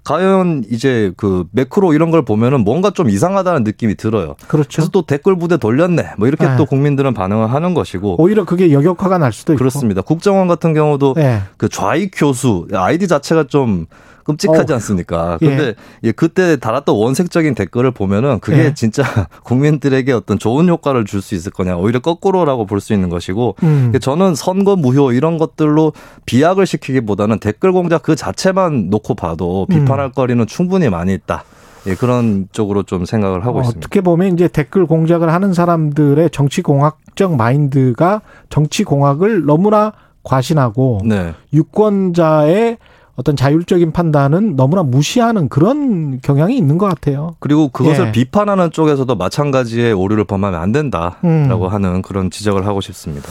과연 이제 그 매크로 이런 걸 보면은 뭔가 좀 이상하다는 느낌이 들어요. 그렇죠. 그래서 또 댓글 부대 돌렸네. 뭐 이렇게 네. 또 국민들은 반응을 하는 것이고. 오히려 그게 역효과가 날 수도 있고. 그렇습니다. 국정원 같은 경우도 예. 그 좌익 교수 아이디 자체가 좀 끔찍하지 어. 않습니까? 예. 근데 예, 그때 달았던 원색적인 댓글을 보면은 그게 예. 진짜 국민들에게 어떤 좋은 효과를 줄 수 있을 거냐. 오히려 거꾸로라고 볼 수 있는 것이고. 음. 저는 선거 무효 이런 것들로 비약을 시키기보다는 댓글 공작 그 자체만 놓고 봐도 음. 비판할 거리는 충분히 많이 있다. 예, 그런 쪽으로 좀 생각을 하고 어, 있습니다. 어떻게 보면 이제 댓글 공작을 하는 사람들의 정치 공학적 마인드가 정치 공학을 너무나 과신하고 네. 유권자의 어떤 자율적인 판단은 너무나 무시하는 그런 경향이 있는 것 같아요. 그리고 그것을 예. 비판하는 쪽에서도 마찬가지의 오류를 범하면 안 된다라고 음. 하는 그런 지적을 하고 싶습니다.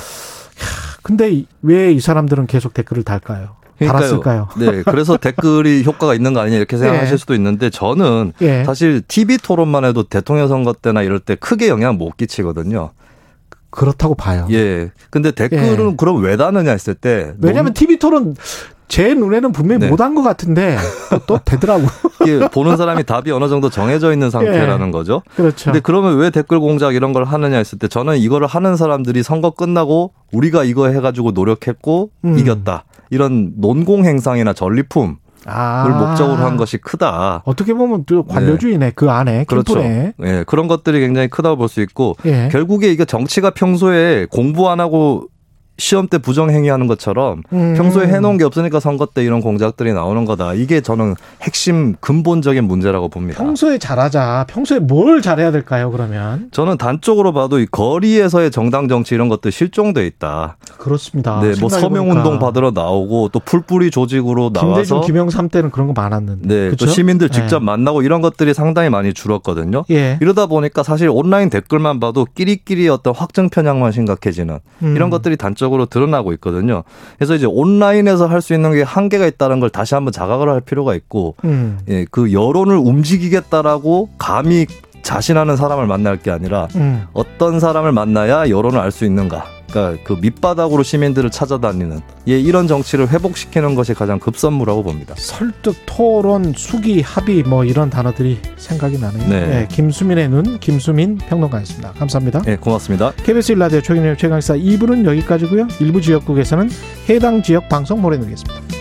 근데 왜 이 사람들은 계속 댓글을 달까요? 달았을까요? 네, 그래서 댓글이 효과가 있는 거 아니냐 이렇게 생각하실 예. 수도 있는데 저는 예. 사실 TV 토론만 해도 대통령 선거 때나 이럴 때 크게 영향 못 끼치거든요. 그렇다고 봐요. 예. 근데 댓글은 예. 그럼 왜 다느냐 했을 때 왜냐하면 TV 토론 제 눈에는 분명히 네. 못한 것 같은데 또, 또 되더라고. 이게 보는 사람이 답이 어느 정도 정해져 있는 상태라는 거죠. 그렇죠. 근데 그러면 왜 댓글 공작 이런 걸 하느냐 했을 때 저는 이거를 하는 사람들이 선거 끝나고 우리가 이거 해가지고 노력했고 음. 이겼다. 이런 논공 행상이나 전리품을 아. 목적으로 한 것이 크다. 어떻게 보면 또 관료주의네 그 안에 그렇죠. 낌풀에. 예, 그런 것들이 굉장히 크다고 볼 수 있고 예. 결국에 이게 정치가 평소에 공부 안 하고 시험 때 부정행위하는 것처럼 음. 평소에 해놓은 게 없으니까 선거 때 이런 공작들이 나오는 거다. 이게 저는 핵심 근본적인 문제라고 봅니다. 평소에 잘하자. 평소에 뭘 잘해야 될까요? 그러면 저는 단적으로 봐도 이 거리에서의 정당 정치 이런 것들 실종돼 있다. 그렇습니다. 네, 뭐 서명 운동 받으러 나오고 또 풀뿌리 조직으로 김대중, 나와서 김영삼 때는 그런 거 많았는데. 네, 그쵸? 또 시민들 직접 예. 만나고 이런 것들이 상당히 많이 줄었거든요. 예. 이러다 보니까 사실 온라인 댓글만 봐도 끼리끼리 어떤 확증 편향만 심각해지는 음. 이런 것들이 단적으로 드러나고 있거든요. 그래서 이제 온라인에서 할 수 있는 게 한계가 있다는 걸 다시 한번 자각을 할 필요가 있고, 음. 예, 그 여론을 움직이겠다라고 감히 자신하는 사람을 만날 게 아니라 음. 어떤 사람을 만나야 여론을 알 수 있는가. 그러니까 그 밑바닥으로 시민들을 찾아다니는 예, 이런 정치를 회복시키는 것이 가장 급선무라고 봅니다. 설득, 토론, 수기, 합의 뭐 이런 단어들이 생각이 나네요. 네. 네, 김수민의 눈, 김수민 평론가였습니다. 감사합니다. 예, 고맙습니다. KBS 일라디오 최경영 최강사 2부는 여기까지고요. 일부 지역국에서는 해당 지역 방송 보내드리겠습니다.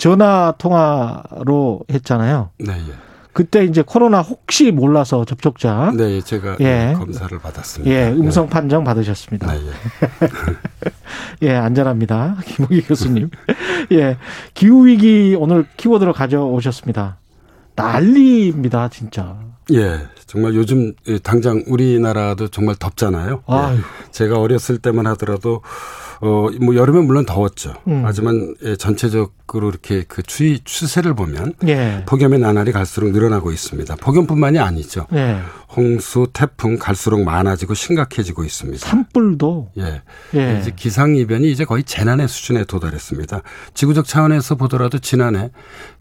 전화 통화로 했잖아요. 네, 예. 그때 이제 코로나 혹시 몰라서 접촉자. 네, 제가 예. 검사를 받았습니다. 예, 음성 판정 받으셨습니다. 네, 예. 예, 안전합니다. 김우기 교수님. 예, 기후 위기 오늘 키워드로 가져오셨습니다. 난리입니다, 진짜. 예, 정말 요즘 당장 우리나라도 정말 덥잖아요. 예. 제가 어렸을 때만 하더라도 어, 뭐 여름에 물론 더웠죠. 음. 하지만 예, 전체적으로 이렇게 그 추위 추세를 보면 예. 폭염의 나날이 갈수록 늘어나고 있습니다. 폭염뿐만이 아니죠. 예. 홍수, 태풍 갈수록 많아지고 심각해지고 있습니다. 산불도 예. 예. 이제 기상 이변이 이제 거의 재난의 수준에 도달했습니다. 지구적 차원에서 보더라도 지난해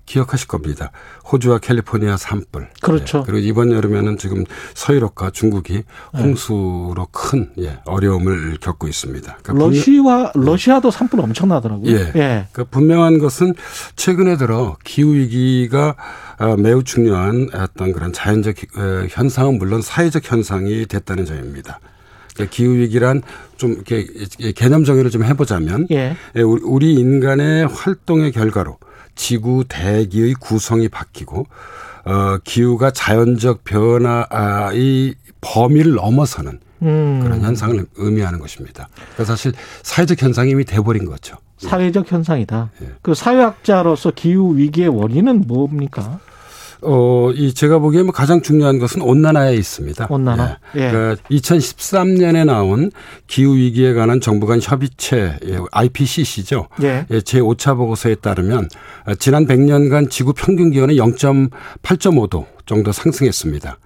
기억하실 겁니다. 호주와 캘리포니아 산불. 그렇죠. 예. 그리고 이번 여름에는 지금 서유럽과 중국이 네. 홍수로 큰 예, 어려움을 겪고 있습니다. 그러니까 러시아 러시아도 산불 엄청나더라고요. 예. 예. 그러니까 분명한 것은 최근에 들어 기후 위기가 어, 매우 중요한 어떤 그런 자연적 어, 현상은 물론 사회적 현상이 됐다는 점입니다. 그러니까 기후 위기란 좀 이렇게 개념 정의를 좀 해보자면 예. 예 우리 인간의 활동의 결과로 지구 대기의 구성이 바뀌고 어 기후가 자연적 변화의 범위를 넘어서는 음. 그런 현상을 의미하는 것입니다. 그러니까 사실 사회적 현상이 이미 돼버린 거죠. 사회적 현상이다. 예. 그 사회학자로서 기후 위기의 원인은 뭡니까? 어, 이 제가 보기에 뭐 가장 중요한 것은 온난화에 있습니다. 온난화. 예. 예. 그러니까 2013년에 나온 기후 위기에 관한 정부 간 협의체 예, IPCC죠. 예. 예. 제 5차 보고서에 따르면 지난 100년간 지구 평균 기온이 0.8.5도 정도 상승했습니다.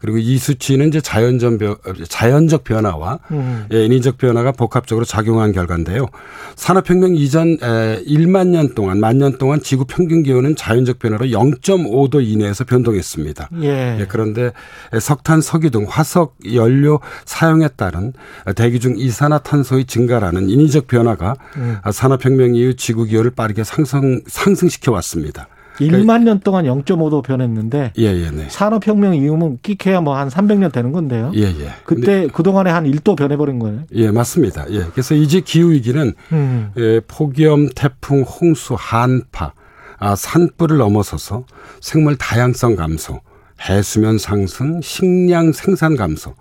그리고 이 수치는 이제 자연적, 변, 자연적 변화와 음. 예, 인위적 변화가 복합적으로 작용한 결과인데요. 산업혁명 이전 1만 년 동안, 만 년 동안 지구 평균 기온은 자연적 변화로 0.5도 이내에서 변동했습니다. 예. 예, 그런데 석탄, 석유 등 화석 연료 사용에 따른 대기 중 이산화탄소의 증가라는 인위적 변화가 음. 산업혁명 이후 지구 기온을 빠르게 상승, 상승시켜 왔습니다. 1만 년 동안 0.5도 변했는데 예, 예, 네. 산업혁명 이후면 끼케야 뭐 한 300년 되는 건데요. 예, 예. 그때 그 동안에 한 1도 변해버린 거예요. 예, 맞습니다. 예. 그래서 이제 기후 위기는 음. 예, 폭염, 태풍, 홍수, 한파, 아, 산불을 넘어서서 생물 다양성 감소, 해수면 상승, 식량 생산 감소,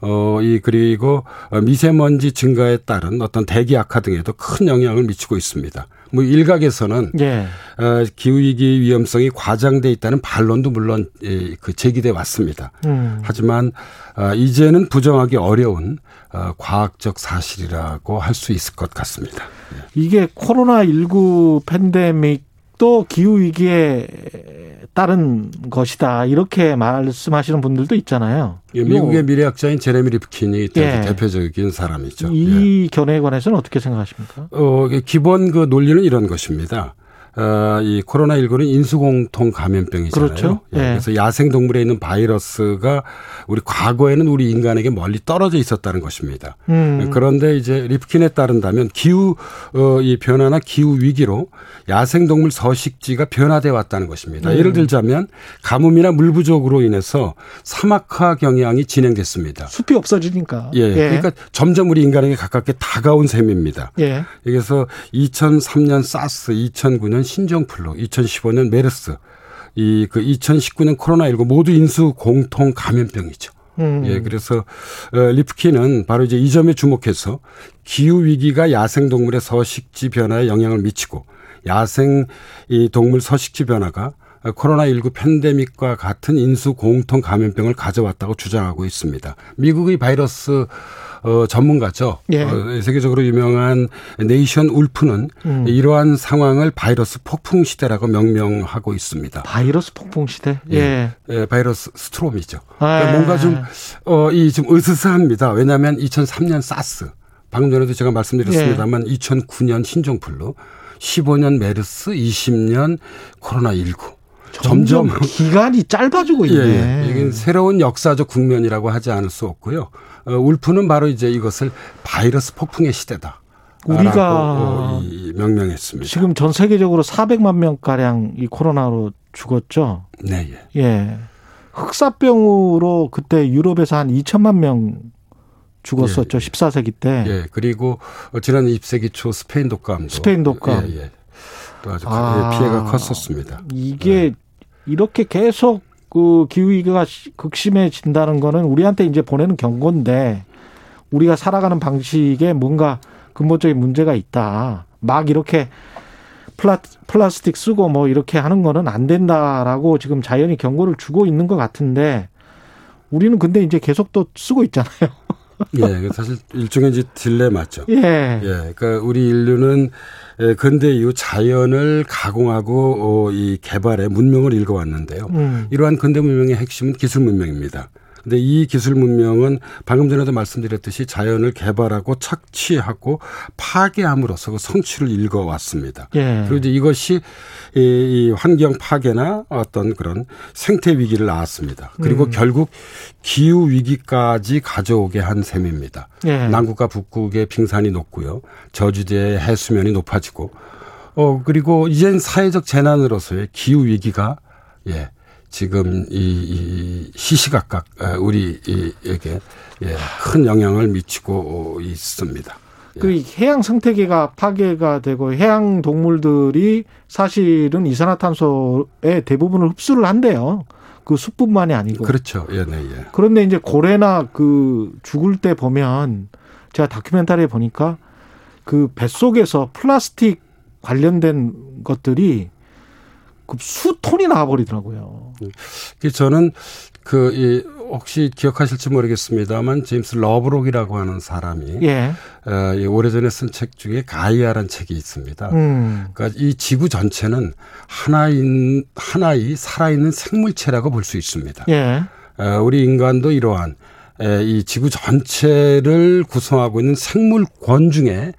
어, 이, 그리고 미세먼지 증가에 따른 어떤 대기 악화 등에도 큰 영향을 미치고 있습니다. 뭐 일각에서는 예. 어, 기후 위기 위험성이 과장돼 있다는 반론도 물론 예, 그 제기돼 왔습니다. 음. 하지만 어, 이제는 부정하기 어려운 어, 과학적 사실이라고 할 수 있을 것 같습니다. 예. 이게 코로나 19 팬데믹 도 기후 위기에 따른 것이다 이렇게 말씀하시는 분들도 있잖아요. 예, 미국의 미래학자인 제레미 리프킨이 예. 대표적인 사람이죠. 이 예. 견해에 관해서는 어떻게 생각하십니까? 어, 기본 그 논리는 이런 것입니다. 어, 이 코로나19는 인수공통 감염병이잖아요. 그렇죠. 예. 네. 그래서 야생 동물에 있는 바이러스가 우리 과거에는 우리 인간에게 멀리 떨어져 있었다는 것입니다. 음. 그런데 이제 리프킨에 따른다면 기후 어, 이 변화나 기후 위기로 야생 동물 서식지가 변화돼 왔다는 것입니다. 음. 예를 들자면 가뭄이나 물 부족으로 인해서 사막화 경향이 진행됐습니다. 숲이 없어지니까. 예. 예. 그러니까 점점 우리 인간에게 가깝게 다가온 셈입니다. 예. 그래서 2003년 사스, 2009년 신종플루, 2015년 메르스, 이 그 2019년 코로나19 모두 인수 공통 감염병이죠. 음. 예, 그래서 어, 리프키는 바로 이제 이 점에 주목해서 기후 위기가 야생 동물의 서식지 변화에 영향을 미치고 야생 이 동물 서식지 변화가 코로나19 팬데믹과 같은 인수 공통 감염병을 가져왔다고 주장하고 있습니다. 미국의 바이러스 어, 전문가죠. 예. 어, 세계적으로 유명한 네이선 울프는 음. 이러한 상황을 바이러스 폭풍 시대라고 명명하고 있습니다. 바이러스 폭풍 시대? 예. 예. 예 바이러스 스트롬이죠. 아. 그러니까 뭔가 좀, 어, 이 좀 으스스합니다. 왜냐하면 2003년 사스, 방금 전에도 제가 말씀드렸습니다만 예. 2009년 신종플루, 15년 메르스, 20년 코로나19. 점점, 점점 기간이 짧아지고 있네. 예, 이건 새로운 역사적 국면이라고 하지 않을 수 없고요. 어, 울프는 바로 이제 이것을 바이러스 폭풍의 시대다. 우리가 명명했습니다. 지금 전 세계적으로 400만 명 가량 이 코로나로 죽었죠. 네, 예. 예. 흑사병으로 그때 유럽에서 한 2천만 명 죽었었죠. 예, 예. 14세기 때. 예. 그리고 지난 20세기 초 스페인 독감도 스페인 독감. 예, 예. 또 아주 아, 피해가 컸었습니다. 이게 네. 이렇게 계속 그 기후위기가 극심해진다는 거는 우리한테 이제 보내는 경고인데 우리가 살아가는 방식에 뭔가 근본적인 문제가 있다. 막 이렇게 플라, 플라스틱 쓰고 뭐 이렇게 하는 거는 안 된다라고 지금 자연이 경고를 주고 있는 것 같은데 우리는 근데 이제 계속 또 쓰고 있잖아요. 예, 사실 일종의 이제 딜레마죠. 예. 예. 그러니까 우리 인류는 근대 이후 자연을 가공하고 어, 이 개발에 문명을 읽어왔는데요. 음. 이러한 근대 문명의 핵심은 기술 문명입니다. 근데 이 기술 문명은 방금 전에도 말씀드렸듯이 자연을 개발하고 착취하고 파괴함으로써 그 성취를 읽어왔습니다. 예. 그리고 이제 이것이 이 환경 파괴나 어떤 그런 생태 위기를 낳았습니다. 그리고 음. 결국 기후 위기까지 가져오게 한 셈입니다. 예. 남극과 북극의 빙산이 높고요. 저주대의 해수면이 높아지고 어 그리고 이젠 사회적 재난으로서의 기후 위기가 예. 지금 이, 이 시시각각 우리에게 예, 큰 영향을 미치고 있습니다. 예. 그 해양 생태계가 파괴가 되고 해양 동물들이 사실은 이산화탄소의 대부분을 흡수를 한대요. 그 숲뿐만이 아니고. 그렇죠. 예, 네, 예. 그런데 이제 고래나 그 죽을 때 보면 제가 다큐멘터리에 보니까 그 뱃속에서 플라스틱 관련된 것들이 그 수톤이 나와버리더라고요. 그 저는 그, 이, 혹시 기억하실지 모르겠습니다만, 제임스 러브록이라고 하는 사람이, 예. 어, 이 오래전에 쓴 책 중에 가이아란 책이 있습니다. 음. 그러니까 이 지구 전체는 하나인, 하나의 살아있는 생물체라고 볼 수 있습니다. 예. 어, 우리 인간도 이러한 에, 이 지구 전체를 구성하고 있는 생물권 중에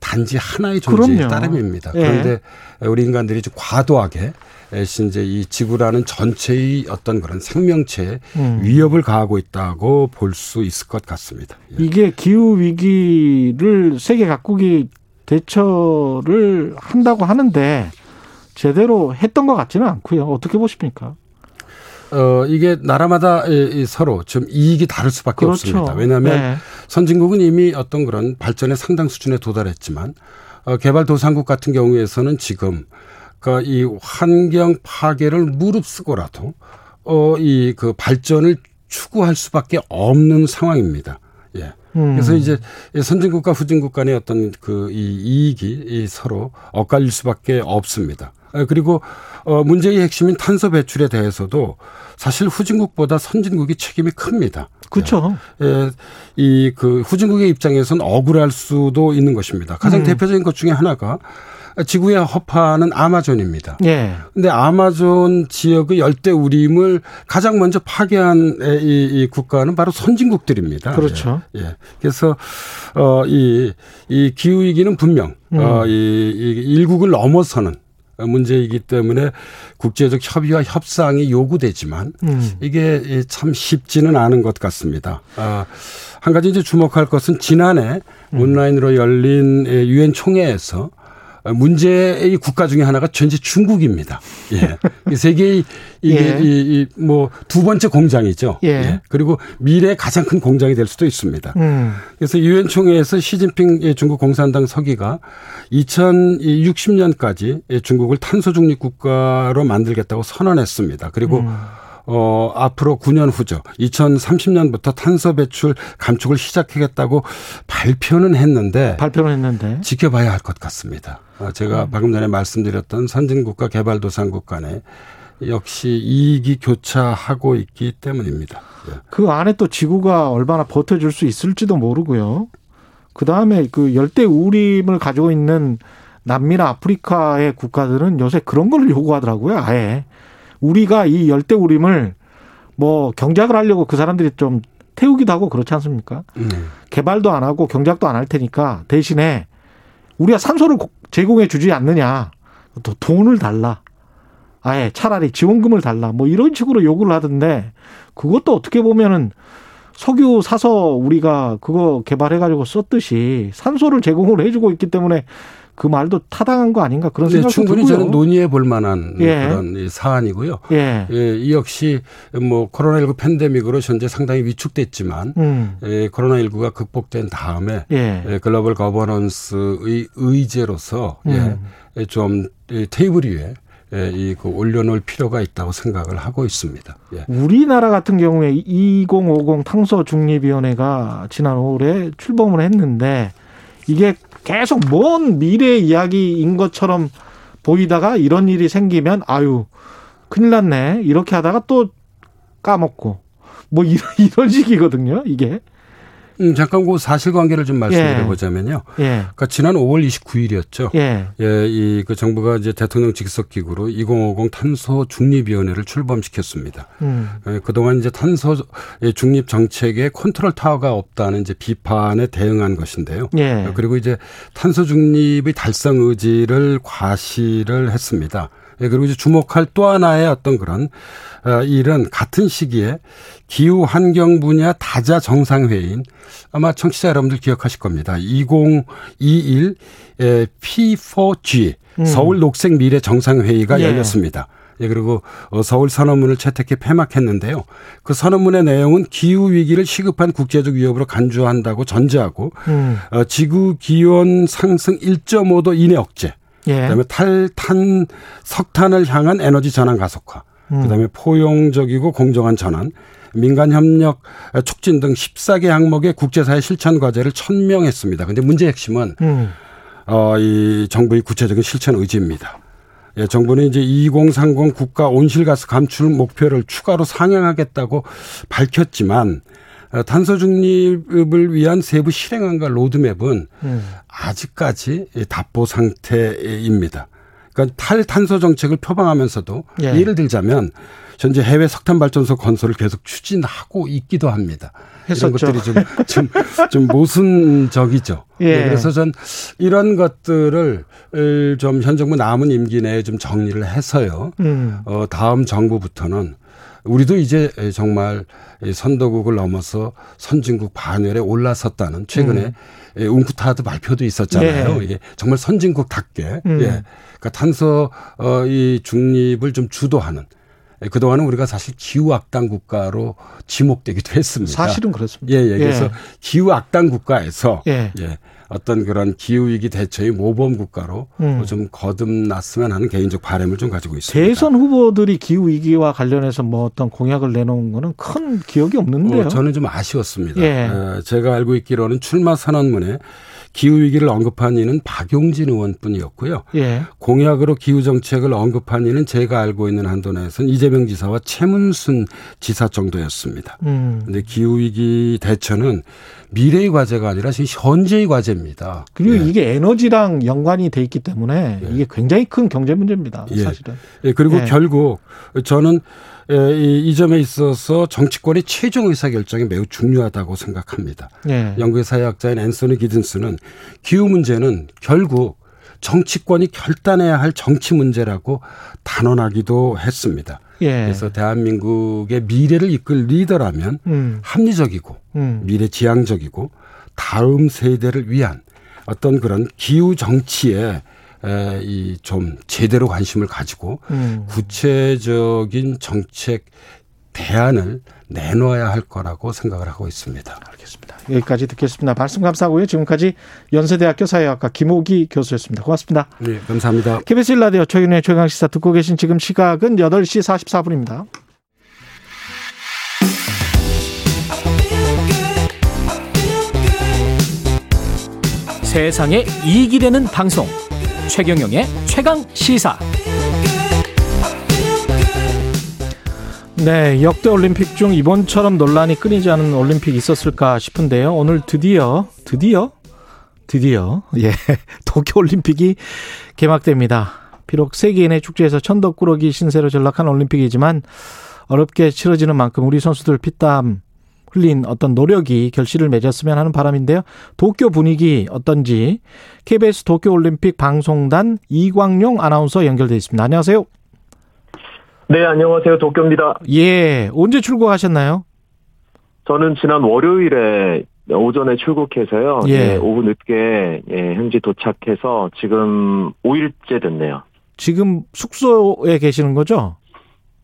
단지 하나의 존재의 따름입니다. 예. 그런데 우리 인간들이 좀 과도하게 이제 이 지구라는 전체의 어떤 그런 생명체에 음. 위협을 가하고 있다고 볼 수 있을 것 같습니다. 예. 이게 기후 위기를 세계 각국이 대처를 한다고 하는데 제대로 했던 것 같지는 않고요. 어떻게 보십니까? 어, 이게 나라마다 서로 좀 이익이 다를 수밖에 그렇죠. 없습니다. 왜냐하면 네. 선진국은 이미 어떤 그런 발전의 상당 수준에 도달했지만 어, 개발도상국 같은 경우에서는 지금 그이 환경 파괴를 무릅쓰고라도 어, 이 그 발전을 추구할 수밖에 없는 상황입니다. 예. 음. 그래서 이제 선진국과 후진국 간의 어떤 그 이 이익이 이 서로 엇갈릴 수밖에 없습니다. 아, 그리고 어 문제의 핵심인 탄소 배출에 대해서도 사실 후진국보다 선진국이 책임이 큽니다. 그렇죠. 예, 이 그 후진국의 입장에서는 억울할 수도 있는 것입니다. 가장 음. 대표적인 것 중에 하나가 지구의 허파는 아마존입니다. 예. 근데 아마존 지역의 열대 우림을 가장 먼저 파괴한 이, 이 국가는 바로 선진국들입니다. 그렇죠. 예. 예. 그래서 어이 이 기후 위기는 분명 음. 어이 이 일국을 넘어서는 문제이기 때문에 국제적 협의와 협상이 요구되지만 음. 이게 참 쉽지는 않은 것 같습니다. 아, 한 가지 이제 주목할 것은 지난해 음. 온라인으로 열린 유엔 총회에서 문제의 국가 중에 하나가 전체 중국입니다. 예. 세계의 이게 예. 이, 뭐 두 번째 공장이죠. 예. 예. 그리고 미래의 가장 큰 공장이 될 수도 있습니다. 음. 그래서 유엔 총회에서 시진핑 중국 공산당 서기가 2060년까지 중국을 탄소 중립 국가로 만들겠다고 선언했습니다. 그리고 음. 어, 앞으로 9년 후죠. 2030년부터 탄소 배출 감축을 시작하겠다고 발표는 했는데 발표는 했는데 지켜봐야 할 것 같습니다. 어, 제가 음. 방금 전에 말씀드렸던 선진국과 개발도상국 간에 역시 이익이 교차하고 있기 때문입니다. 예. 그 안에 또 지구가 얼마나 버텨줄 수 있을지도 모르고요. 그 다음에 그 열대 우림을 가지고 있는 남미나 아프리카의 국가들은 요새 그런 걸 요구하더라고요. 아예 우리가 이 열대 우림을 뭐 경작을 하려고 그 사람들이 좀 태우기도 하고 그렇지 않습니까? 음. 개발도 안 하고 경작도 안 할 테니까 대신에 우리가 산소를 제공해 주지 않느냐. 또 돈을 달라. 아예 차라리 지원금을 달라. 뭐 이런 식으로 요구를 하던데 그것도 어떻게 보면은 석유 사서 우리가 그거 개발해가지고 썼듯이 산소를 제공을 해주고 있기 때문에 그 말도 타당한 거 아닌가 그런 생각도 충분히 들고요. 저는 논의해 볼 만한 예. 그런 사안이고요. 예. 예. 이 역시 뭐 코로나19 팬데믹으로 현재 상당히 위축됐지만 음. 예, 코로나19가 극복된 다음에 예. 예 글로벌 거버넌스의 의제로서 예, 음. 예, 좀 테이블 위에 예, 이그 올려놓을 필요가 있다고 생각을 하고 있습니다. 예. 우리나라 같은 경우에 2050 탄소 중립위원회가 지난 5월에 출범을 했는데 이게 계속 먼 미래 이야기인 것처럼 보이다가 이런 일이 생기면 아유 큰일 났네 이렇게 하다가 또 까먹고 뭐 이런, 이런 식이거든요, 이게. 음, 잠깐 그 사실관계를 좀 말씀드려 보자면요. 예. 그러니까 지난 5월 29일이었죠. 예. 예, 이그 정부가 이제 대통령 직속 기구로 2050 탄소 중립위원회를 출범시켰습니다. 음. 예, 그동안 이제 탄소 중립 정책에 컨트롤 타워가 없다는 이제 비판에 대응한 것인데요. 예. 그리고 이제 탄소 중립의 달성 의지를 과시를 했습니다. 예, 그리고 이제 주목할 또 하나의 어떤 그런 어, 일은 같은 시기에 기후 환경 분야 다자 정상회의인 아마 청취자 여러분들 기억하실 겁니다. 2021 P4G 음. 서울 녹색 미래 정상회의가 예. 열렸습니다. 예, 그리고 어, 서울 선언문을 채택해 폐막했는데요. 그 선언문의 내용은 기후 위기를 시급한 국제적 위협으로 간주한다고 전제하고 음. 어, 지구 기온 상승 1.5도 이내 억제, 예. 그다음에 탈탄 석탄을 향한 에너지 전환 가속화, 음. 그다음에 포용적이고 공정한 전환, 민간 협력 촉진 등 14개 항목의 국제사회 실천 과제를 천명했습니다. 근데 문제 핵심은 음. 어, 이 정부의 구체적인 실천 의지입니다. 예, 정부는 이제 2030 국가 온실가스 감축 목표를 추가로 상향하겠다고 밝혔지만 어, 탄소 중립을 위한 세부 실행안과 로드맵은 음. 아직까지 답보 상태입니다. 그러니까 탈탄소 정책을 표방하면서도 예. 를 들자면 현재 해외 석탄 발전소 건설을 계속 추진하고 있기도 합니다. 했었죠. 이런 것들이 좀, 좀, 좀 모순적이죠. 예. 네, 그래서 전 이런 것들을 좀 현 정부 남은 임기 내에 좀 정리를 해서요. 음. 어, 다음 정부부터는 우리도 이제 정말 선도국을 넘어서 선진국 반열에 올라섰다는 최근에 음. 웅쿠타드 발표도 있었잖아요. 네. 이게 정말 선진국답게 음. 예. 그러니까 탄소 어, 이 중립을 좀 주도하는 예, 그동안은 우리가 사실 기후 악당 국가로 지목되기도 했습니다. 사실은 그렇습니다. 예, 예. 그래서 예. 기후 악당 국가에서 예. 예. 어떤 그런 기후위기 대처의 모범 국가로 음. 좀 거듭났으면 하는 개인적 바람을 좀 가지고 있습니다. 대선 후보들이 기후위기와 관련해서 뭐 어떤 공약을 내놓은 거는 큰 기억이 없는데요. 어, 저는 좀 아쉬웠습니다. 예. 제가 알고 있기로는 출마 선언문에 기후 위기를 언급한 이는 박용진 의원뿐이었고요. 예. 공약으로 기후 정책을 언급한 이는 제가 알고 있는 한도 내에서는 이재명 지사와 최문순 지사 정도였습니다. 음. 근데 기후 위기 대처는 미래의 과제가 아니라 지금 현재의 과제입니다. 그리고 예. 이게 에너지랑 연관이 돼 있기 때문에 예. 이게 굉장히 큰 경제 문제입니다. 예. 사실은. 예. 그리고 예. 결국 저는 예, 이, 이 점에 있어서 정치권의 최종 의사 결정이 매우 중요하다고 생각합니다. 예. 영국의 사회학자인 앤소니 기든스는 기후 문제는 결국 정치권이 결단해야 할 정치 문제라고 단언하기도 했습니다. 예. 그래서 대한민국의 미래를 이끌 리더라면 음. 합리적이고 음. 미래 지향적이고 다음 세대를 위한 어떤 그런 기후 정치에 이좀 제대로 관심을 가지고 음. 구체적인 정책 대안을 내놓아야 할 거라고 생각을 하고 있습니다. 알겠습니다. 여기까지 듣겠습니다. 말씀 감사하고요. 지금까지 연세대학교 사회학과 김호기 교수였습니다. 고맙습니다. 네, 감사합니다. KBS 일라디오 최근의 최강시사 듣고 계신 지금 시각은 8시 44분입니다. 세상에 이익이 되는 방송 최경영의 최강 시사. 네, 역대 올림픽 중 이번처럼 논란이 끊이지 않은 올림픽이 있었을까 싶은데요. 오늘 드디어, 드디어, 드디어, 예, 도쿄 올림픽이 개막됩니다. 비록 세계인의 축제에서 천덕꾸러기 신세로 전락한 올림픽이지만 어렵게 치러지는 만큼 우리 선수들 피땀 흘린 어떤 노력이 결실을 맺었으면 하는 바람인데요. 도쿄 분위기 어떤지 KBS 도쿄올림픽 방송단 이광용 아나운서 연결돼 있습니다. 안녕하세요. 네, 안녕하세요. 도쿄입니다. 예, 언제 출국하셨나요? 저는 지난 월요일에 오전에 출국해서요. 예. 예 오후 늦게 예, 현지 도착해서 지금 5일째 됐네요. 지금 숙소에 계시는 거죠?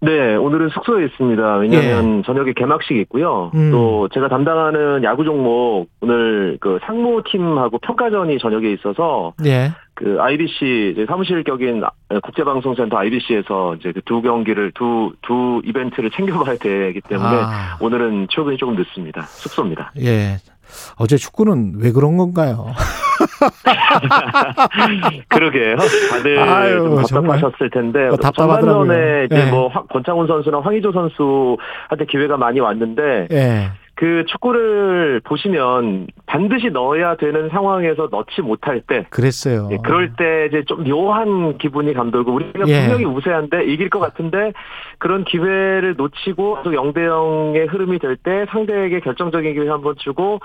네, 오늘은 숙소에 있습니다. 왜냐하면 예. 저녁에 개막식이 있고요. 음. 또 제가 담당하는 야구 종목 오늘 그 상무 팀하고 평가전이 저녁에 있어서 예. 그 IBC 사무실 격인 국제방송센터 IBC에서 이제 그 두 경기를 두두 이벤트를 챙겨봐야 되기 때문에 아. 오늘은 출근이 조금 늦습니다. 숙소입니다. 예. 어제 축구는 왜 그런 건가요? 그러게요. 다들 아유, 좀 답답하셨을 텐데 어, 전반전에 이제 네. 뭐 권창훈 선수나 황희조 선수한테 기회가 많이 왔는데 네. 그 축구를 보시면 반드시 넣어야 되는 상황에서 넣지 못할 때 그랬어요. 예, 그럴 때 이제 좀 묘한 기분이 감돌고 우리가 예. 분명히 우세한데 이길 것 같은데 그런 기회를 놓치고 또 0대 0의 흐름이 될 때 상대에게 결정적인 기회 한번 주고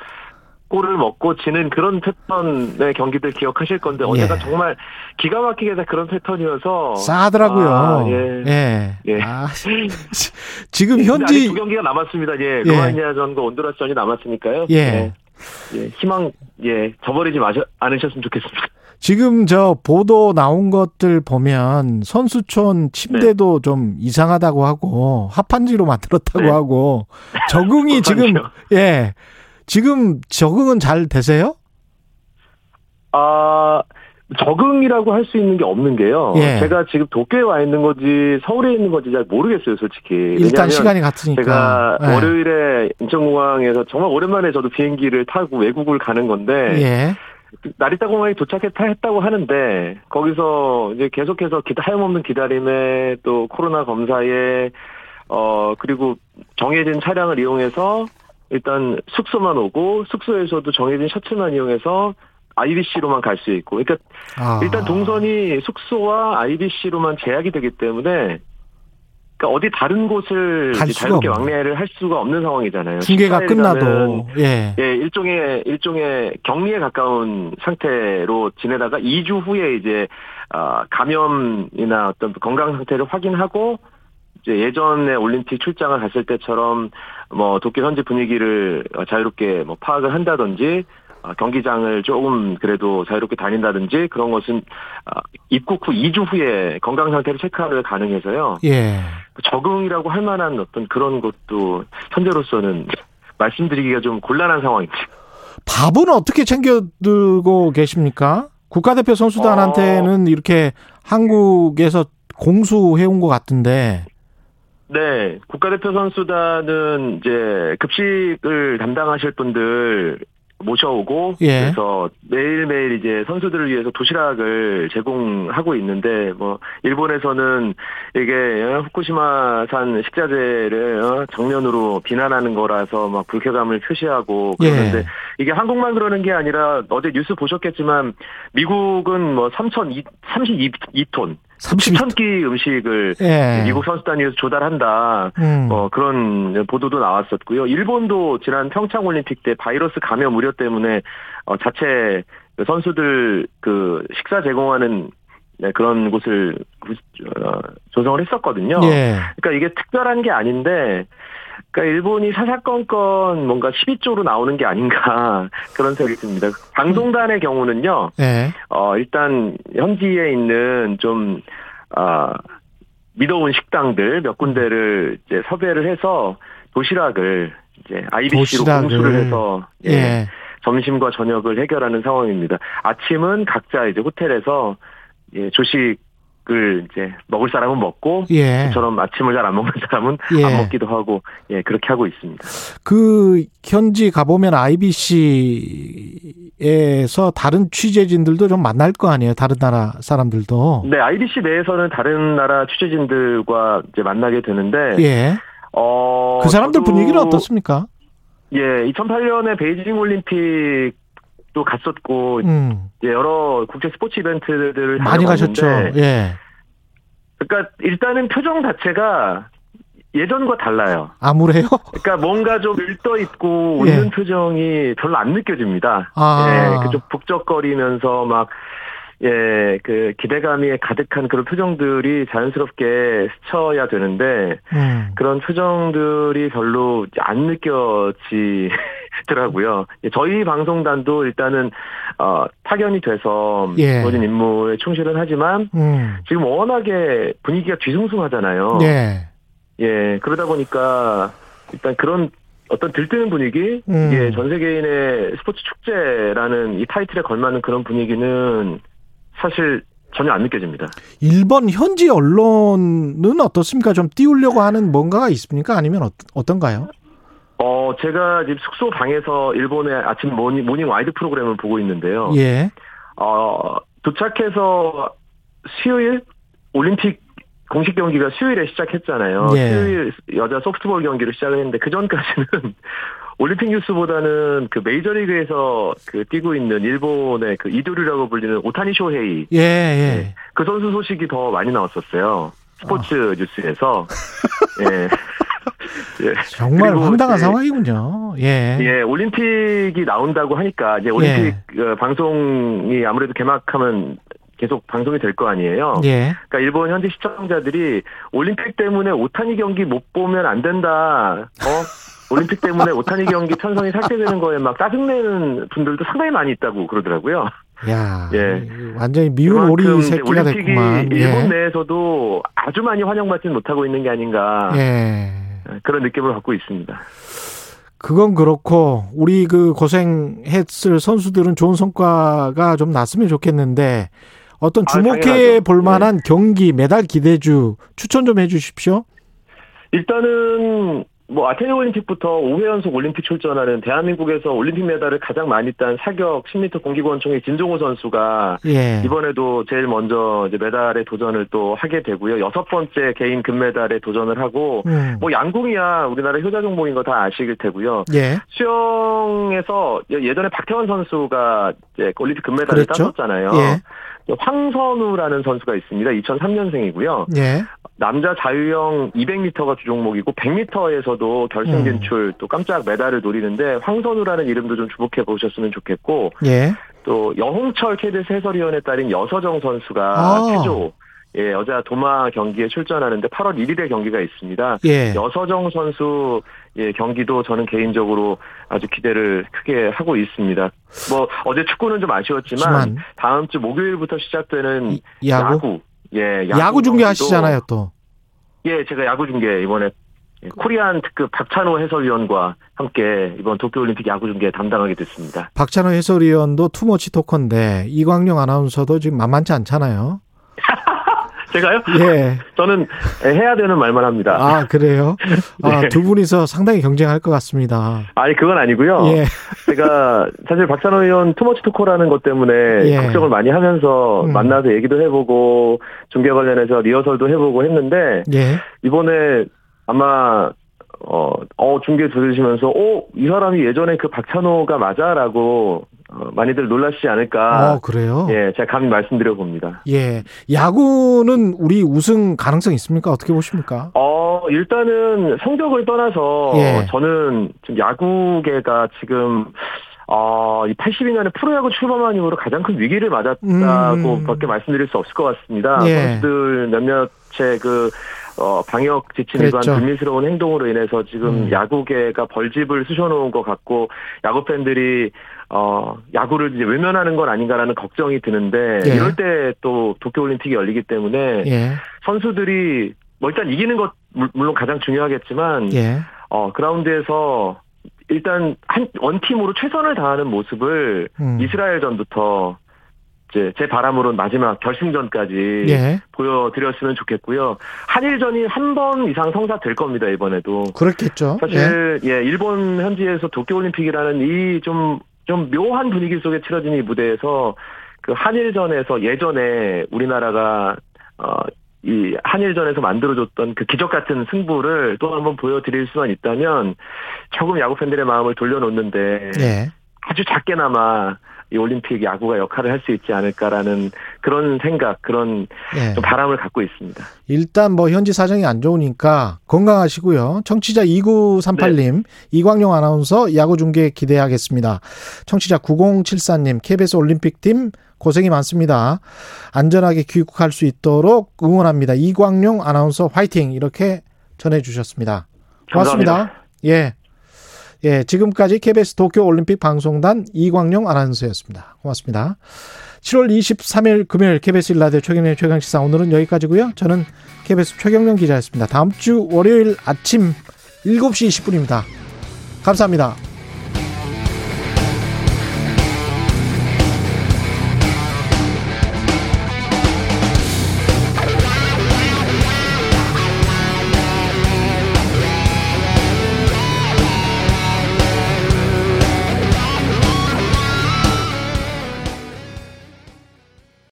골을 먹고 지는 그런 패턴의 경기들 기억하실 건데 예. 어제가 정말 기가 막히게 그런 패턴이어서 싸하더라고요. 아, 예. 예. 예. 아, 지금 현지 두 경기가 남았습니다. 예. 예. 로마니아전과 온두라스전이 남았으니까요. 예. 예. 예. 희망 예 저버리지 마셔 않으셨으면 좋겠습니다. 지금 저 보도 나온 것들 보면 선수촌 침대도 네. 좀 이상하다고 하고 합판지로 만들었다고 네. 하고 적응이 지금 예 지금 적응은 잘 되세요? 아, 적응이라고 할 수 있는 게 없는 게요. 예. 제가 지금 도쿄에 와 있는 거지 서울에 있는 건지 잘 모르겠어요, 솔직히. 일단 시간이 같으니까. 제가 예. 월요일에 인천공항에서 정말 오랜만에 저도 비행기를 타고 외국을 가는 건데 예. 나리타 공항에 도착했다 했다고 하는데 거기서 이제 계속해서 기다 하염없는 기다림에 또 코로나 검사에 어 그리고 정해진 차량을 이용해서 일단 숙소만 오고 숙소에서도 정해진 셔틀만 이용해서 IBC로만 갈 수 있고, 그러니까 아. 일단 동선이 숙소와 IBC로만 제약이 되기 때문에 그러니까 어디 다른 곳을 자유롭게 왕래를 할 수가 없는 상황이잖아요. 중계가 끝나도 예. 예, 일종의 일종의 격리에 가까운 상태로 지내다가 2주 후에 이제 아 감염이나 어떤 건강 상태를 확인하고 이제 예전에 올림픽 출장을 갔을 때처럼 뭐 도쿄 현지 분위기를 자유롭게 뭐 파악을 한다든지 어, 경기장을 조금 그래도 자유롭게 다닌다든지 그런 것은 어, 입국 후 2주 후에 건강 상태를 체크하를 가능해서요. 예. 그 적응이라고 할 만한 어떤 그런 것도 현재로서는 말씀드리기가 좀 곤란한 상황입니다. 밥은 어떻게 챙겨 들고 계십니까? 국가대표 선수단한테는 어... 이렇게 한국에서 공수해온 것 같은데. 네, 국가대표 선수단은 이제 급식을 담당하실 분들 모셔오고 예. 그래서 매일매일 이제 선수들을 위해서 도시락을 제공하고 있는데 뭐 일본에서는 이게 후쿠시마산 식자재를 어, 정면으로 비난하는 거라서 막 불쾌감을 표시하고 그러는데 예. 이게 한국만 그러는 게 아니라 어제 뉴스 보셨겠지만 미국은 뭐 3,032톤 30천 끼 음식을 예. 미국 선수단이 위 조달한다. 음. 어, 그런 보도도 나왔었고요. 일본도 지난 평창 올림픽 때 바이러스 감염 우려 때문에 어, 자체 선수들 그 식사 제공하는 네, 그런 곳을 어, 조성을 했었거든요. 예. 그러니까 이게 특별한 게 아닌데 그러니까 일본이 사사건건 뭔가 12조로 나오는 게 아닌가 그런 생각이 듭니다. 방송단의 경우는요. 네. 어 일단 현지에 있는 좀 아, 믿어온 식당들 몇 군데를 이제 섭외를 해서 도시락을 이제 IBC로 공수를 해서 예. 예. 점심과 저녁을 해결하는 상황입니다. 아침은 각자 이제 호텔에서 예, 조식 을 이제 먹을 사람은 먹고 예. 저처럼 아침을 잘 안 먹는 사람은 예. 안 먹기도 하고 예 그렇게 하고 있습니다. 그 현지 가보면 IBC에서 다른 취재진들도 좀 만날 거 아니에요? 다른 나라 사람들도. 네, IBC 내에서는 다른 나라 취재진들과 이제 만나게 되는데 예. 어 그 사람들 분위기는 어떻습니까? 예, 2008년에 베이징 올림픽 또 갔었고 음. 여러 국제 스포츠 이벤트들을 많이 가셨죠. 예. 그러니까 일단은 표정 자체가 예전과 달라요. 아무래요? 그러니까 뭔가 좀 일떠 있고 웃는 예. 표정이 별로 안 느껴집니다. 아. 예, 그좀 북적거리면서 막 예, 그 기대감이 가득한 그런 표정들이 자연스럽게 스쳐야 되는데 음. 그런 표정들이 별로 안 느껴지 더라고요. 예, 저희 방송단도 일단은 어 파견이 돼서 예. 주어진 임무에 충실은 하지만 음. 지금 워낙에 분위기가 뒤숭숭하잖아요. 예. 예, 그러다 보니까 일단 그런 어떤 들뜨는 분위기, 음. 예, 전 세계인의 스포츠 축제라는 이 타이틀에 걸맞는 그런 분위기는 사실 전혀 안 느껴집니다. 일본 현지 언론은 어떻습니까? 좀 띄우려고 하는 뭔가가 있습니까? 아니면 어, 떤가요 어, 제가 지금 숙소 방에서 일본의 아침 morning, morning wide 프로그램을 보고 있는데요. 예. 어, 도착해서 수요일 올림픽 공식 경기가 수요일에 시작했잖아요. 예. 수요일 여자 소프트볼 경기로 시작을 했는데 그 전까지는 올림픽 뉴스보다는 그 메이저리그에서 그 뛰고 있는 일본의 그 이도류라고 불리는 오타니 쇼헤이. 예, 예. 네, 그 선수 소식이 더 많이 나왔었어요. 스포츠 아. 뉴스에서. 예. 예. 정말 황당한 예. 상황이군요. 예. 예, 올림픽이 나온다고 하니까 이제 올림픽 예. 어, 방송이 아무래도 개막하면 계속 방송이 될 거 아니에요. 예. 그러니까 일본 현지 시청자들이 올림픽 때문에 오타니 경기 못 보면 안 된다. 어? 올림픽 때문에 오타니 경기 편성이 삭제되는 거에 막 짜증내는 분들도 상당히 많이 있다고 그러더라고요. 야, 예. 완전히 미운 오리 새끼가 됐구만. 예. 일본 내에서도 아주 많이 환영받지 못하고 있는 게 아닌가. 예. 그런 느낌을 갖고 있습니다. 그건 그렇고 우리 그 고생했을 선수들은 좋은 성과가 좀 났으면 좋겠는데 어떤 아, 주목해 아, 볼 만한 네. 경기 메달 기대주 추천 좀 해주십시오. 일단은 뭐 아테네 올림픽부터 5회 연속 올림픽 출전하는 대한민국에서 올림픽 메달을 가장 많이 딴 사격 10m 공기권총의 진종호 선수가 예. 이번에도 제일 먼저 이제 메달에 도전을 또 하게 되고요. 여섯 번째 개인 금메달에 도전을 하고 음. 뭐 양궁이야 우리나라 효자 종목인 거 다 아실 테고요. 예. 수영에서 예전에 박태원 선수가 이제 올림픽 금메달을 그랬죠? 땄었잖아요. 예. 황선우라는 선수가 있습니다. 2003년생이고요. 예. 남자 자유형 200m가 주종목이고 100m에서도 결승 음. 진출 음. 또 깜짝 메달을 노리는데 황선우라는 이름도 좀 주목해 보셨으면 좋겠고 예. 또 영홍철 KBS 해설위원에 따른 여서정 선수가 아. 최조 예, 여자 도마 경기에 출전하는데 8월 1일에 경기가 있습니다. 예. 여서정 선수 예, 경기도 저는 개인적으로 아주 기대를 크게 하고 있습니다. 뭐 어제 축구는 좀 아쉬웠지만 지만. 다음 주 목요일부터 시작되는 야구, 야구 예, 야구, 야구 중계하시잖아요, 또. 예, 제가 야구 중계 이번에 코리안 특급 박찬호 해설위원과 함께 이번 도쿄올림픽 야구 중계 담당하게 됐습니다. 박찬호 해설위원도 투머치 토커인데 이광용 아나운서도 지금 만만치 않잖아요. 제가요? 예. 저는 해야 되는 말만 합니다. 아, 그래요? 아, 네. 두 분이서 상당히 경쟁할 것 같습니다. 아니, 그건 아니고요. 예. 제가 사실 박찬호 의원 투머치 토커라는 것 때문에 예. 걱정을 많이 하면서 음. 만나서 얘기도 해보고 중계 관련해서 리허설도 해보고 했는데 예. 이번에 아마 어, 어, 중계 들으시면서, 어, 이 사람이 예전에 그 박찬호가 맞아 라고 어, 많이들 놀라시지 않을까. 어, 그래요? 예, 제가 감히 말씀드려 봅니다. 예. 야구는 우리 우승 가능성 있습니까? 어떻게 보십니까? 어, 일단은 성적을 떠나서 예. 저는 지금 야구계가 지금 어, 이 82년에 프로야구 출범한 이후로 가장 큰 위기를 맞았다고 음. 밖에 말씀드릴 수 없을 것 같습니다. 예. 선수들 몇몇의 그 어, 방역 지침 위반 불미스러운 행동으로 인해서 지금 음. 야구계가 벌집을 쑤셔놓은 것 같고 야구 팬들이 어, 야구를 이제 외면하는 건 아닌가라는 걱정이 드는데 예. 이럴 때 또 도쿄올림픽이 열리기 때문에 예. 선수들이 뭐 일단 이기는 것 물론 가장 중요하겠지만 예. 어, 그라운드에서 일단 한 원팀으로 최선을 다하는 모습을 음. 이스라엘전부터 이제 제 바람으로는 마지막 결승전까지 예. 보여드렸으면 좋겠고요. 한일전이 한 번 이상 성사될 겁니다 이번에도. 그렇겠죠. 사실 예, 예 일본 현지에서 도쿄올림픽이라는 이 좀 좀 묘한 분위기 속에 치러진 이 무대에서 그 한일전에서 예전에 우리나라가 어 이 한일전에서 만들어줬던 그 기적 같은 승부를 또 한번 보여드릴 수만 있다면 조금 야구 팬들의 마음을 돌려놓는데 예. 아주 작게나마 이 올림픽 야구가 역할을 할 수 있지 않을까라는 그런 생각, 그런 예. 바람을 갖고 있습니다. 일단 뭐 현지 사정이 안 좋으니까 건강하시고요. 청취자 2938님, 네. 이광용 아나운서 야구 중계 기대하겠습니다. 청취자 9074님, KBS 올림픽팀 고생이 많습니다. 안전하게 귀국할 수 있도록 응원합니다. 이광용 아나운서 화이팅! 이렇게 전해주셨습니다. 고맙습니다. 감사합니다. 예. 예, 지금까지 KBS 도쿄 올림픽 방송단 이광용 아나운서였습니다. 고맙습니다. 7월 23일 금요일 KBS 일라디오 최경영 최강 시사 오늘은 여기까지고요. 저는 KBS 최경영 기자였습니다. 다음 주 월요일 아침 7시 20분입니다. 감사합니다.